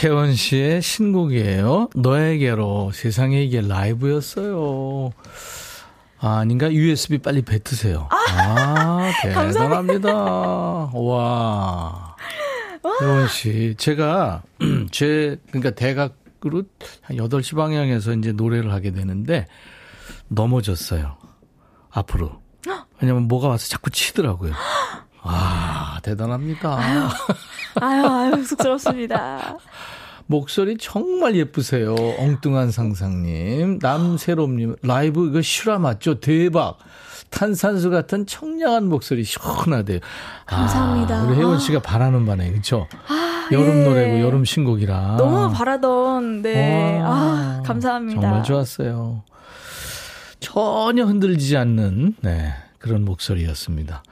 박혜원 씨의 신곡이에요. 너에게로 세상에 이게 라이브였어요. 아, 아닌가? USB 빨리 뱉으세요. 아, 대단합니다. 와. 혜원 씨. 제가, 제, 그러니까 대각으로 한 8시 방향에서 이제 노래를 하게 되는데 넘어졌어요. 앞으로. 왜냐면 뭐가 와서 자꾸 치더라고요. 아, 대단합니다. 아유, 아유, 아유 쑥스럽습니다. 목소리 정말 예쁘세요. 엉뚱한 상상님. 남세롬님, 라이브 이거 실화 맞죠? 대박. 탄산수 같은 청량한 목소리 시원하대요. 감사합니다. 아, 우리 혜원 씨가 바라는 바네, 그쵸? 아, 여름 예. 노래고 여름 신곡이라. 너무 바라던, 네. 와, 아, 감사합니다. 정말 좋았어요. 전혀 흔들리지 않는, 네, 그런 목소리였습니다.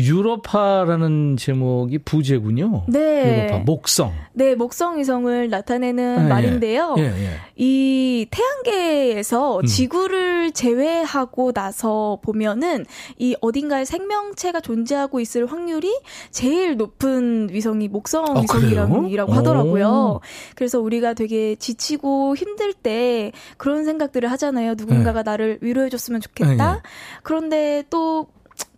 유로파라는 제목이 부제군요. 네. 유로파, 목성. 네, 목성 이성을 나타내는 네, 말인데요. 예, 예. 이 태양계에서 음. 지구를 제외하고 나서 보면은 이 어딘가에 생명체가 존재하고 있을 확률이 제일 높은 위성이 목성 아, 위성이라고 하더라고요. 오. 그래서 우리가 되게 지치고 힘들 때 그런 생각들을 하잖아요. 누군가가 네. 나를 위로해 줬으면 좋겠다. 네, 그런데 또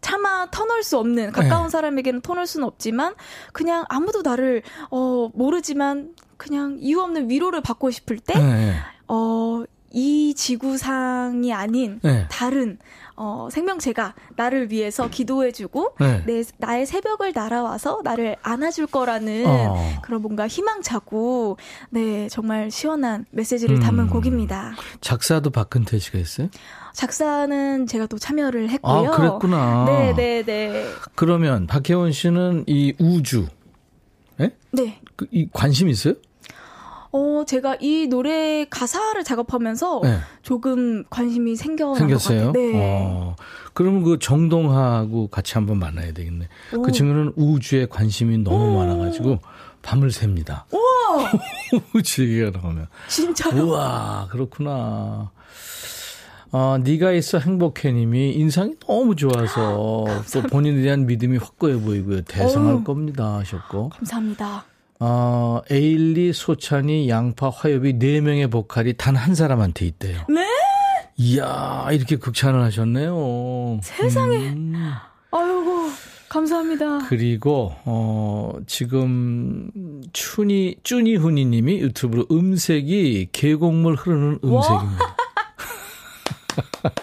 차마 터놓을 수 없는 가까운 네. 사람에게는 터놓을 수는 없지만 그냥 아무도 나를 어 모르지만 그냥 이유 없는 위로를 받고 싶을 때 네. 어. 이 지구상이 아닌 네. 다른 어, 생명체가 나를 위해서 기도해주고 네. 내 나의 새벽을 날아와서 나를 안아줄 거라는 어. 그런 뭔가 희망차고 네 정말 시원한 메시지를 담은 음. 곡입니다. 작사도 박근태 씨가 했어요? 작사는 제가 또 참여를 했고요. 아, 그랬구나. 네, 네, 네. 그러면 박혜원 씨는 이 우주, 네? 네. 그, 이 관심 있어요? 어, 제가 이 노래 가사를 작업하면서 네. 조금 관심이 생겨난 생겼어요? 것 같아요. 네. 어, 그러면 그 정동하고 같이 한번 만나야 되겠네. 그 오. 그 친구는 우주에 관심이 너무 오. 많아가지고 밤을 셉니다. 우와! 우주 얘기가 나오면. 진짜요? 우와, 그렇구나. 어, 네가 있어 행복해님이 인상이 너무 좋아서 또 본인에 대한 믿음이 확고해 보이고요. 대성할 어. 겁니다 하셨고. 감사합니다. 어, 에일리, 소찬이, 양파, 화요비 네 명의 보컬이 단 한 사람한테 있대요. 네? 이야, 이렇게 극찬을 하셨네요. 세상에. 음. 아이고, 감사합니다. 그리고, 어, 지금, 춘이, 쭈니 훈이 님이 유튜브로 음색이 계곡물 흐르는 음색입니다.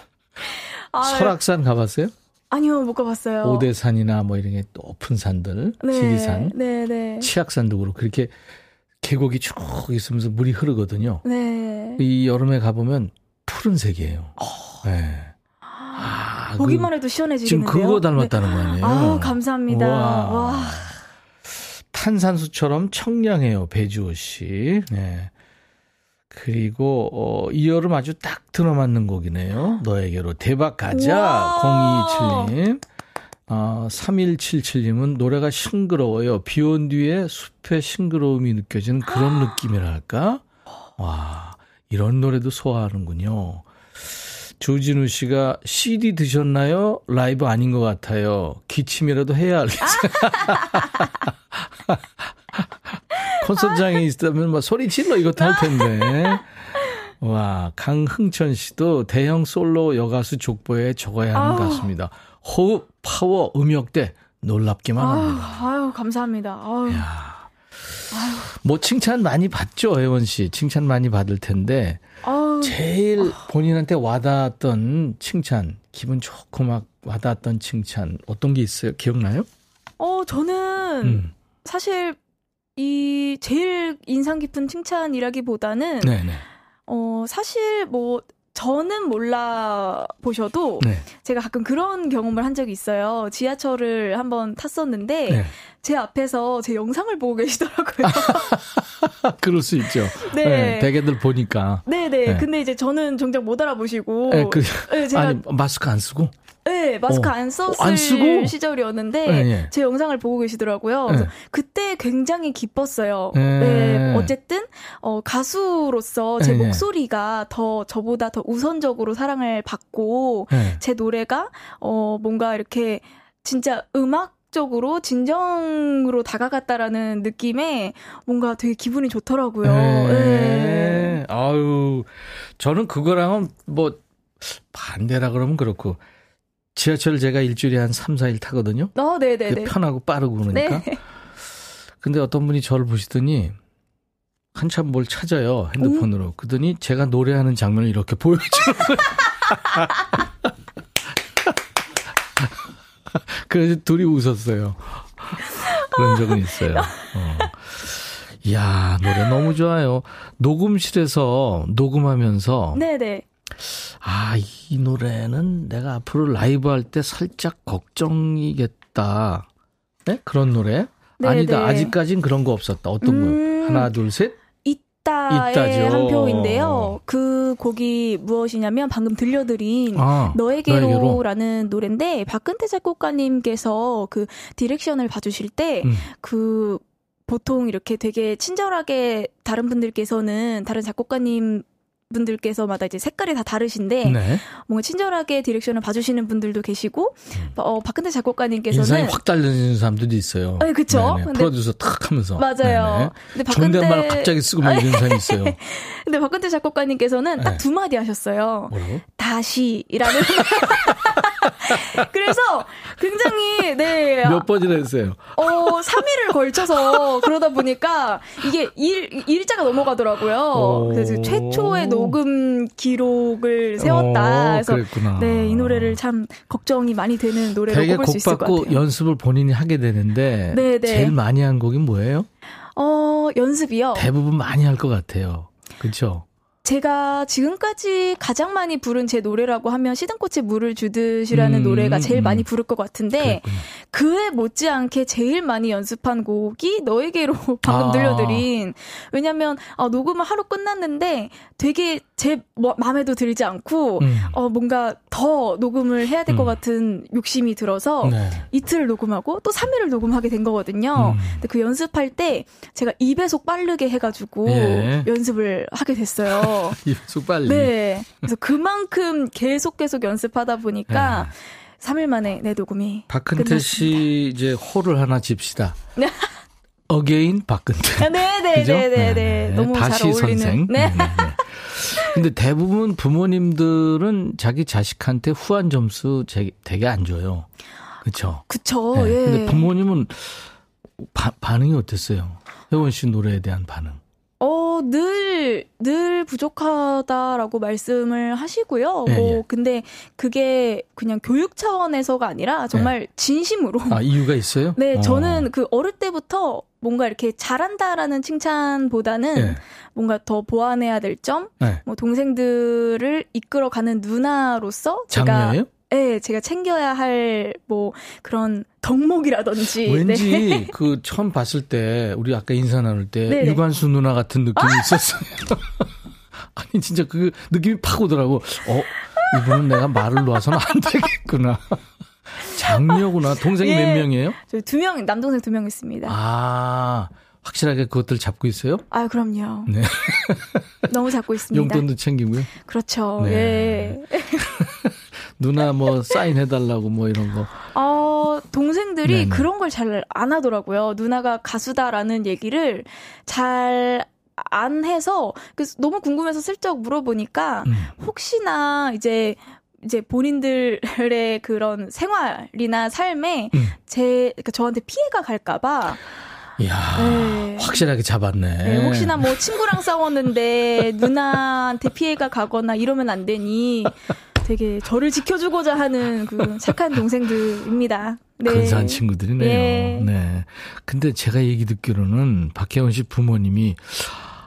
아, 설악산 가봤어요? 아니요, 못 가봤어요. 오대산이나 뭐 이런 게 높은 산들, 네, 지리산, 네, 네. 치악산도 그렇고 그렇게 계곡이 쭉 있으면서 물이 흐르거든요. 네. 이 여름에 가보면 푸른색이에요. 어. 네. 아, 보기만 그, 해도 시원해지겠는데요. 지금 그거 닮았다는 네. 거 아니에요? 아, 감사합니다. 와. 와. 탄산수처럼 청량해요, 배주호 씨. 네. 그리고 어, 이 여름 아주 딱 들어맞는 곡이네요. 너에게로 대박 가자 027님. 어, 3177님은 노래가 싱그러워요. 비 온 뒤에 숲의 싱그러움이 느껴지는 그런 느낌이랄까? 와, 이런 노래도 소화하는군요. 조진우 씨가 CD 드셨나요? 라이브 아닌 것 같아요. 기침이라도 해야 알겠어요. 콘서트장에 있다면 막 소리 질러 이것도 할 텐데. 와, 강흥천 씨도 대형 솔로 여가수 족보에 적어야 하는 아유. 가수입니다. 호흡, 파워, 음역대 놀랍기만 아유, 합니다. 아유, 감사합니다. 아유. 뭐 칭찬 많이 받죠, 혜원 씨. 칭찬 많이 받을 텐데. 아유. 제일 본인한테 와닿았던 칭찬, 기분 좋고 막 와닿았던 칭찬 어떤 게 있어요? 기억나요? 어, 저는 음. 사실 이 제일 인상 깊은 칭찬이라기보다는 네네. 어 사실 뭐 저는 몰라 보셔도 네. 제가 가끔 그런 경험을 한 적이 있어요. 지하철을 한번 탔었는데 네. 제 앞에서 제 영상을 보고 계시더라고요. 그럴 수 있죠. 네. 네 대개들 보니까. 네네. 네. 근데 이제 저는 정작 못 알아보시고. 네, 그, 네, 제가 아니, 마스크 안 쓰고? 네, 마스크 어. 안 썼을 어, 안 쓰고? 시절이었는데 네, 네. 제 영상을 보고 계시더라고요. 그래서 네. 그때 굉장히 기뻤어요. 네, 네 어쨌든 어, 가수로서 제 네, 목소리가 더 저보다 더 우선적으로 사랑을 받고 제 노래가 어 뭔가 이렇게 진짜 음악 적으로 진정으로 다가갔다라는 느낌에 뭔가 되게 기분이 좋더라고요. 네. 아유, 저는 그거랑은 뭐 반대라 그러면 그렇고 지하철 제가 일주일에 한 3, 4일 타거든요. 어, 네네네. 편하고 빠르고 그러니까. 네. 근데 어떤 분이 저를 보시더니 한참 뭘 찾아요. 핸드폰으로. 음? 그러더니 제가 노래하는 장면을 이렇게 보여주는 거예요. 그래서 둘이 웃었어요. 그런 적은 있어요. 어. 이야, 노래 너무 좋아요. 녹음실에서 녹음하면서. 네네. 아, 이 노래는 내가 앞으로 라이브 할 때 살짝 걱정이겠다. 네? 그런 노래? 네네. 아니다. 아직까진 그런 거 없었다. 어떤 음... 거? 하나, 둘, 셋? 있다의 한 표인데요. 그 곡이 무엇이냐면 방금 들려드린 아, 너에게로라는 노래인데 박근태 작곡가님께서 그 direction을 봐주실 때그 음. 그 보통 이렇게 되게 친절하게 다른 분들께서는 다른 작곡가님 분들께서마다 이제 색깔이 다 다르신데 네. 뭔가 친절하게 direction을 봐주시는 분들도 계시고 음. 어, 박근태 작곡가님께서는 인상이 확 달라지는 사람들도 있어요. 네, 그렇죠. 프로듀서 탁 하면서 맞아요. 근데 박근태 존댓말 갑자기 쓰고 막 이런 사람이 있어요. 근데 박근태 작곡가님께서는 딱 두 마디 하셨어요. 뭐라고? 다시라는 그래서 굉장히 네. 몇 번이나 했어요? 어, 3일을 걸쳐서 그러다 보니까 이게 일 일자가 넘어가더라고요. 그래서 최초의 녹음 기록을 세웠다. 그래서 그랬구나. 네, 이 노래를 참 걱정이 많이 되는 노래로 꼽을 수 있을 것 같아요. 되게 곡 받고 연습을 본인이 하게 되는데 네네. 제일 많이 한 곡이 뭐예요? 어, 연습이요. 대부분 많이 할 것 같아요. 그렇죠? 제가 지금까지 가장 많이 부른 제 노래라고 하면 시든꽃에 물을 주듯이라는 음, 노래가 제일 음. 많이 부를 것 같은데 그랬군요. 그에 못지않게 제일 많이 연습한 곡이 너에게로 방금 아. 들려드린 왜냐면 아, 녹음을 하루 끝났는데 되게 제 뭐, 마음에도 들지 않고 음. 어, 뭔가 더 녹음을 해야 될것 음. 같은 욕심이 들어서 네. 이틀을 녹음하고 또 3일을 녹음하게 된 거거든요. 음. 근데 그 연습할 때 제가 2배속 빠르게 해가지고 예. 연습을 하게 됐어요. 2배속 빨리. 네. 그래서 그만큼 계속 계속 연습하다 보니까 네. 3일 만에 내 녹음이. 박근태 씨 이제 호를 하나 칩시다. again 박근태. 네네네네. 네, 네, 네, 너무 다시 잘 어울리는. 선생. 네. 네. 근데 대부분 부모님들은 자기 자식한테 후한 점수 되게 안 줘요. 그렇죠. 그쵸. 네. 예. 근데 부모님은 바, 반응이 어땠어요? 혜원 씨 노래에 대한 반응. 어, 늘, 늘 부족하다라고 말씀을 하시고요. 네, 뭐, 예. 근데 그게 그냥 교육 차원에서가 아니라 정말 네. 진심으로. 아, 이유가 있어요? 네, 어. 저는 그 어릴 때부터 뭔가 이렇게 잘한다라는 칭찬보다는 네. 뭔가 더 보완해야 될 점, 네. 뭐 동생들을 이끌어가는 누나로서 제가 요 네, 제가 챙겨야 할 뭐 그런 덕목이라든지 왠지 네. 그 처음 봤을 때 우리 아까 인사 나눌 때 네네. 유관수 누나 같은 느낌이 아! 있었어요. 아니 진짜 그 느낌이 팍 오더라고. 어 이분은 내가 말을 놓아서는 안 되겠구나. 장녀구나. 동생이 예. 몇 명이에요? 저 두 명, 남동생 두 명 있습니다. 아. 확실하게 그것들 잡고 있어요? 아, 그럼요. 네. 너무 잡고 있습니다. 용돈도 챙기고요. 그렇죠. 네. 예. 누나 뭐 사인해달라고 뭐 이런 거. 어, 동생들이 네네. 그런 걸 잘 안 하더라고요. 누나가 가수다라는 얘기를 잘 안 해서 그래서 너무 궁금해서 슬쩍 물어보니까 음. 혹시나 이제 이제 본인들의 그런 생활이나 삶에 음. 제 그러니까 저한테 피해가 갈까봐 이야, 네. 확실하게 잡았네. 네, 혹시나 뭐 친구랑 싸웠는데 누나한테 피해가 가거나 이러면 안 되니 되게 저를 지켜주고자 하는 그 착한 동생들입니다. 네. 근사한 친구들이네요. 네. 네. 근데 제가 얘기 듣기로는 박혜원 씨 부모님이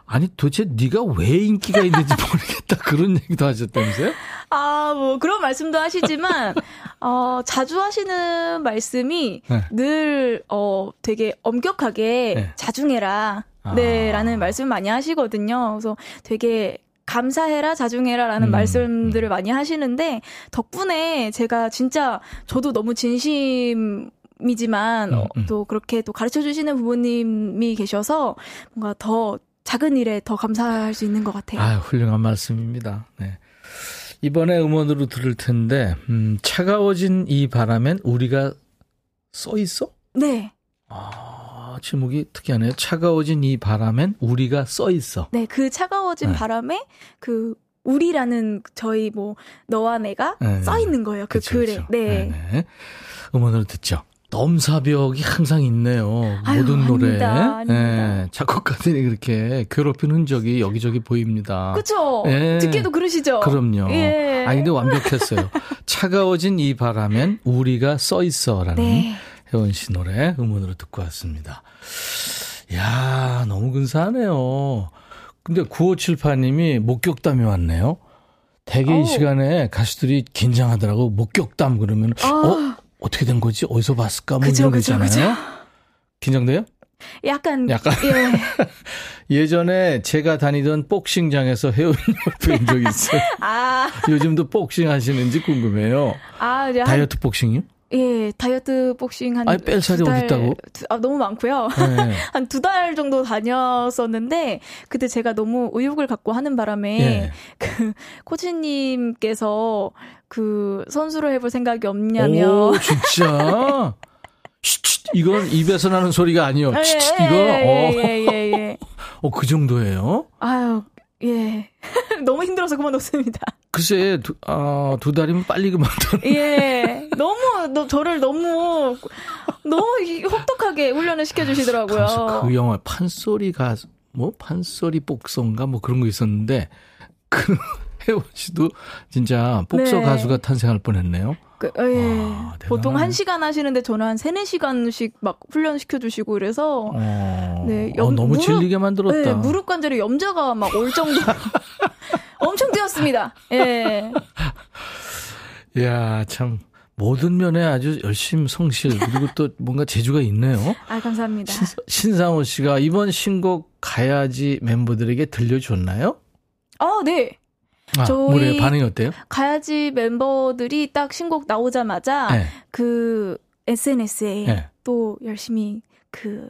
아니 도대체 네가 왜 인기가 있는지 모르겠다 그런 얘기도 하셨다면서요? 아, 뭐 그런 말씀도 하시지만 어 자주 하시는 말씀이 네. 늘어 되게 엄격하게 네. 자중해라. 아. 네라는 말씀 많이 하시거든요. 그래서 되게 감사해라, 자중해라라는 음, 말씀들을 음. 많이 하시는데 덕분에 제가 진짜 저도 너무 진심 이지만 음, 어, 음. 또 그렇게 또 가르쳐 주시는 부모님이 계셔서 뭔가 더 작은 일에 더 감사할 수 있는 것 같아요. 아, 훌륭한 말씀입니다. 네. 이번에 음원으로 들을 텐데 음, 차가워진 이 바람엔 우리가 써 있어? 네. 아, 제목이 특이하네요. 차가워진 이 바람엔 우리가 써 있어. 네, 그 차가워진 네. 바람에 그 우리라는 저희 뭐 너와 내가 네. 써 있는 거예요. 그 그쵸, 글에. 그쵸. 네. 네네. 네. 음원으로 듣죠. 넘사벽이 항상 있네요. 아유, 모든 노래. 아닙니다. 네, 작곡가들이 그렇게 괴롭힌 흔적이 여기저기 보입니다. 그렇죠. 네. 듣기도 그러시죠. 그럼요. 예. 아니 근데 완벽했어요. 차가워진 이 바람엔 우리가 써 있어라는 네. 혜원 씨 노래 음원으로 듣고 왔습니다. 야, 너무 근사하네요. 근데 9578님이 목격담이 왔네요. 대개 이 시간에 가수들이 긴장하더라고. 목격담 그러면 아. 어 어떻게 된 거지? 어디서 봤을까? 뭐 그쵸, 이런 거 있잖아요. 그쵸. 긴장돼요? 약간. 약간. 예. 전에 제가 다니던 복싱장에서 회원님 뵌적 있어요. 아. 요즘도 복싱 하시는지 궁금해요. 아, 다이어트 복싱이요? 예, 다이어트 복싱 한. 아니, 뺄 살이 어딨다고? 아, 너무 많고요. 네. 한두 달 정도 다녔었는데, 그때 제가 너무 의욕을 갖고 하는 바람에, 예. 그, 코치님께서 그 선수를 해볼 생각이 없냐며. 오, 진짜? 이건 입에서 나는 소리가 아니요. 예, 이거. 예, 예, 예, 예. 어, 그 정도예요? 아유, 예. 너무 힘들어서 그만뒀습니다. 글쎄, 두, 어, 두 달이면 빨리 그만둬. 예. 너무, 너, 저를 너무, 너무 혹독하게 훈련을 시켜주시더라고요. 그 영화 판소리가, 뭐, 판소리 복서인가 뭐 그런 거 있었는데, 그, 혜원 씨도 진짜 복서 네. 가수가 탄생할 뻔 했네요. 그, 어, 예. 와, 보통 1시간 하시는데 저는 한 3, 4시간씩 막 훈련시켜 주시고 그래서 어, 네, 어, 너무 무릎, 질리게 만들었다. 네, 무릎 관절에 염자가 막 올 정도 엄청 뛰었습니다. 예. 야, 참 모든 면에 아주 열심 성실 그리고 또 뭔가 재주가 있네요. 아, 감사합니다. 신, 상호 씨가 이번 신곡 가야지 멤버들에게 들려줬나요? 아, 네. 아, 저희 반응이 어때요? 가야지 멤버들이 딱 신곡 나오자마자 네. 그 SNS에 네. 또 열심히 그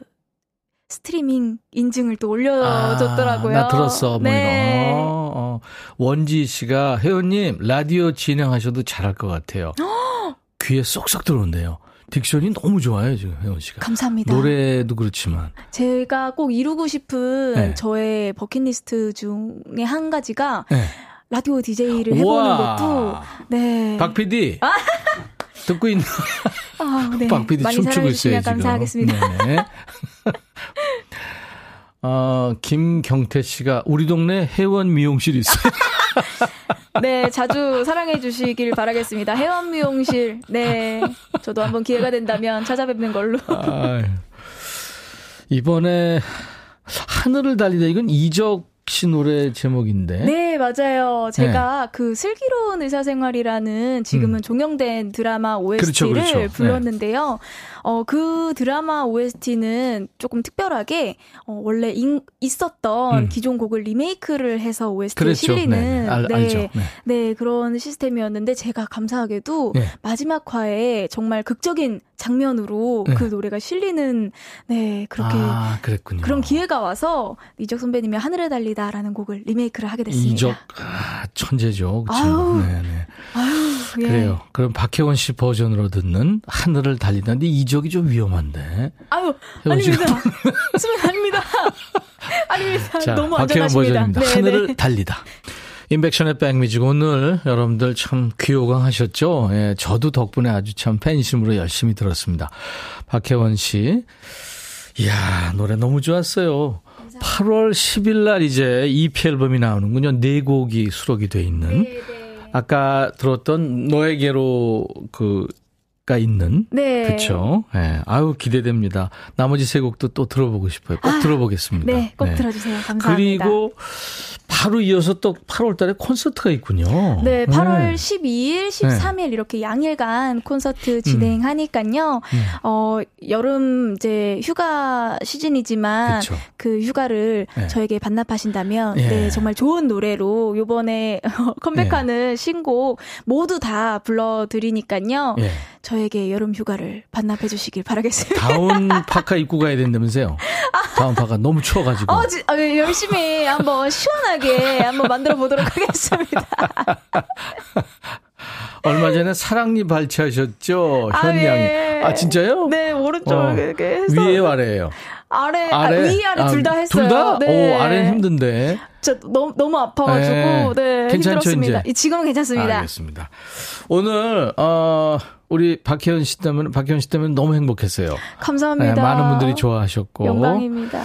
스트리밍 인증을 또 올려줬더라고요. 아, 나 들었어. 뭐 네. 어, 어. 원지 씨가 혜원님 라디오 진행하셔도 잘할 것 같아요. 귀에 쏙쏙 들어온대요. 딕션이 너무 좋아요, 지금 혜원 씨가. 감사합니다. 노래도 그렇지만. 제가 꼭 이루고 싶은 네. 저의 버킷리스트 중에 한 가지가 네. 라디오 DJ를 해보는 것도 네. 박 PD 아. 듣고 있는 아, 네. 박 PD 춤추고 있어요 지금. 감사하겠습니다. 네. 어, 김경태 씨가 우리 동네 해원 미용실 있어요. 네, 자주 사랑해 주시길 바라겠습니다. 해원 미용실. 네. 저도 한번 기회가 된다면 찾아뵙는 걸로. 아, 이번에 하늘을 달리다 이건 이적 씨 노래 제목인데. 네, 맞아요. 제가 네. 그 슬기로운 의사생활이라는 지금은 음. 종영된 드라마 OST를 그렇죠, 그렇죠. 불렀는데요. 네. 어, 그 드라마 OST는 조금 특별하게 어, 원래 인, 있었던 음. 기존 곡을 리메이크를 해서 OST에 그렇죠. 실리는 네, 알, 네, 네. 네, 그런 시스템이었는데 제가 감사하게도 네. 마지막 화에 정말 극적인 장면으로 네. 그 노래가 실리는 네 그렇게 아, 그런 기회가 와서 이적 선배님의 하늘에 달리다라는 곡을 리메이크를 하게 됐습니다. 이적 아, 천재죠, 그렇죠. 네네. 아유, 예. 그래요. 그럼 박혜원 씨 버전으로 듣는 하늘을 달리다. 근데 이적이 좀 위험한데. 아유 아닙니다. 수면 아닙니다. 아닙니다. 자, 너무 박혜원 버전입니다. 네, 하늘을 네. 달리다. 인백션의 백뮤직 오늘 여러분들 참 귀호강하셨죠? 예, 저도 덕분에 아주 참 팬심으로 열심히 들었습니다. 박혜원 씨. 이야, 노래 너무 좋았어요. 감사합니다. 8월 10일 날 이제 EP 앨범이 나오는군요. 네 곡이 수록이 돼 있는. 네, 네. 아까 들었던 너에게로 그가 있는. 네. 그렇죠. 네. 아유 기대됩니다. 나머지 세 곡도 또 들어보고 싶어요. 꼭 아, 들어보겠습니다. 네, 꼭 네. 들어주세요. 감사합니다. 그리고 바로 이어서 또 8월 달에 콘서트가 있군요. 네, 8월 네. 12일, 13일 이렇게 양일간 콘서트 진행하니까요. 음. 음. 어 여름 이제 휴가 시즌이지만 그쵸. 그 휴가를 네. 저에게 반납하신다면 예. 네 정말 좋은 노래로 요번에 컴백하는 예. 신곡 모두 다 불러 드리니까요. 예. 저에게 여름 휴가를 반납해 주시길 바라겠습니다. 다운 파카 입고 가야 된다면서요? 다운 파카 너무 추워 가지고. 어, 지, 아, 열심히 한번 시원하게 한번 만들어 보도록 하겠습니다. 얼마 전에 사랑니 발치하셨죠, 아, 현양이. 네. 아, 진짜요? 네, 오른쪽 어, 해서. 위에 아래예요. 아래, 아래? 아, 위 아래 아, 둘다 했어요. 둘 다? 네. 오, 아래는 힘든데. 저 너무 너무 아파가지고 네, 네 괜찮죠, 힘들었습니다. 이제? 지금은 괜찮습니다. 알겠습니다. 오늘 어 우리 박혜연 씨 때문에 박혜연 씨 때문에 너무 행복했어요. 감사합니다. 네, 많은 분들이 좋아하셨고 영광입니다.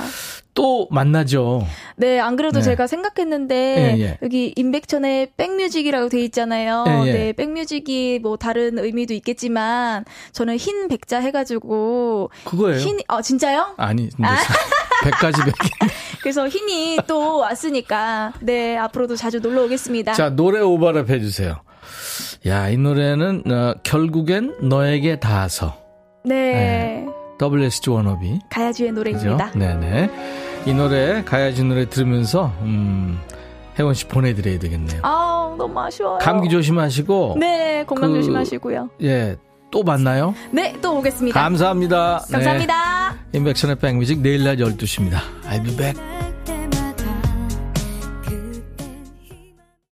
또 만나죠. 네, 안 그래도 네. 제가 생각했는데 예, 예. 여기 임백천의 백뮤직이라고 돼 있잖아요. 예, 예. 네, 백뮤직이 뭐 다른 의미도 있겠지만 저는 흰 백자 해가지고 그거예요. 흰, 어 진짜요? 아니, 아. 백가지 백. 그래서 흰이 또 왔으니까 네 앞으로도 자주 놀러 오겠습니다. 자 노래 오버랩 해주세요. 야, 이 노래는 어, 결국엔 너에게 닿아서. 네. 네. WSG 원업이. 가야지의 노래입니다. 그죠? 네네. 이 노래, 가야지 노래 들으면서, 음, 혜원 씨 보내드려야 되겠네요. 아 너무 아쉬워요. 감기 조심하시고. 네, 건강 그, 조심하시고요. 예, 또 만나요? 네, 또 오겠습니다. 감사합니다. 감사합니다. 네. 인백션의 백뮤직 내일 낮 12시입니다. I'll be back.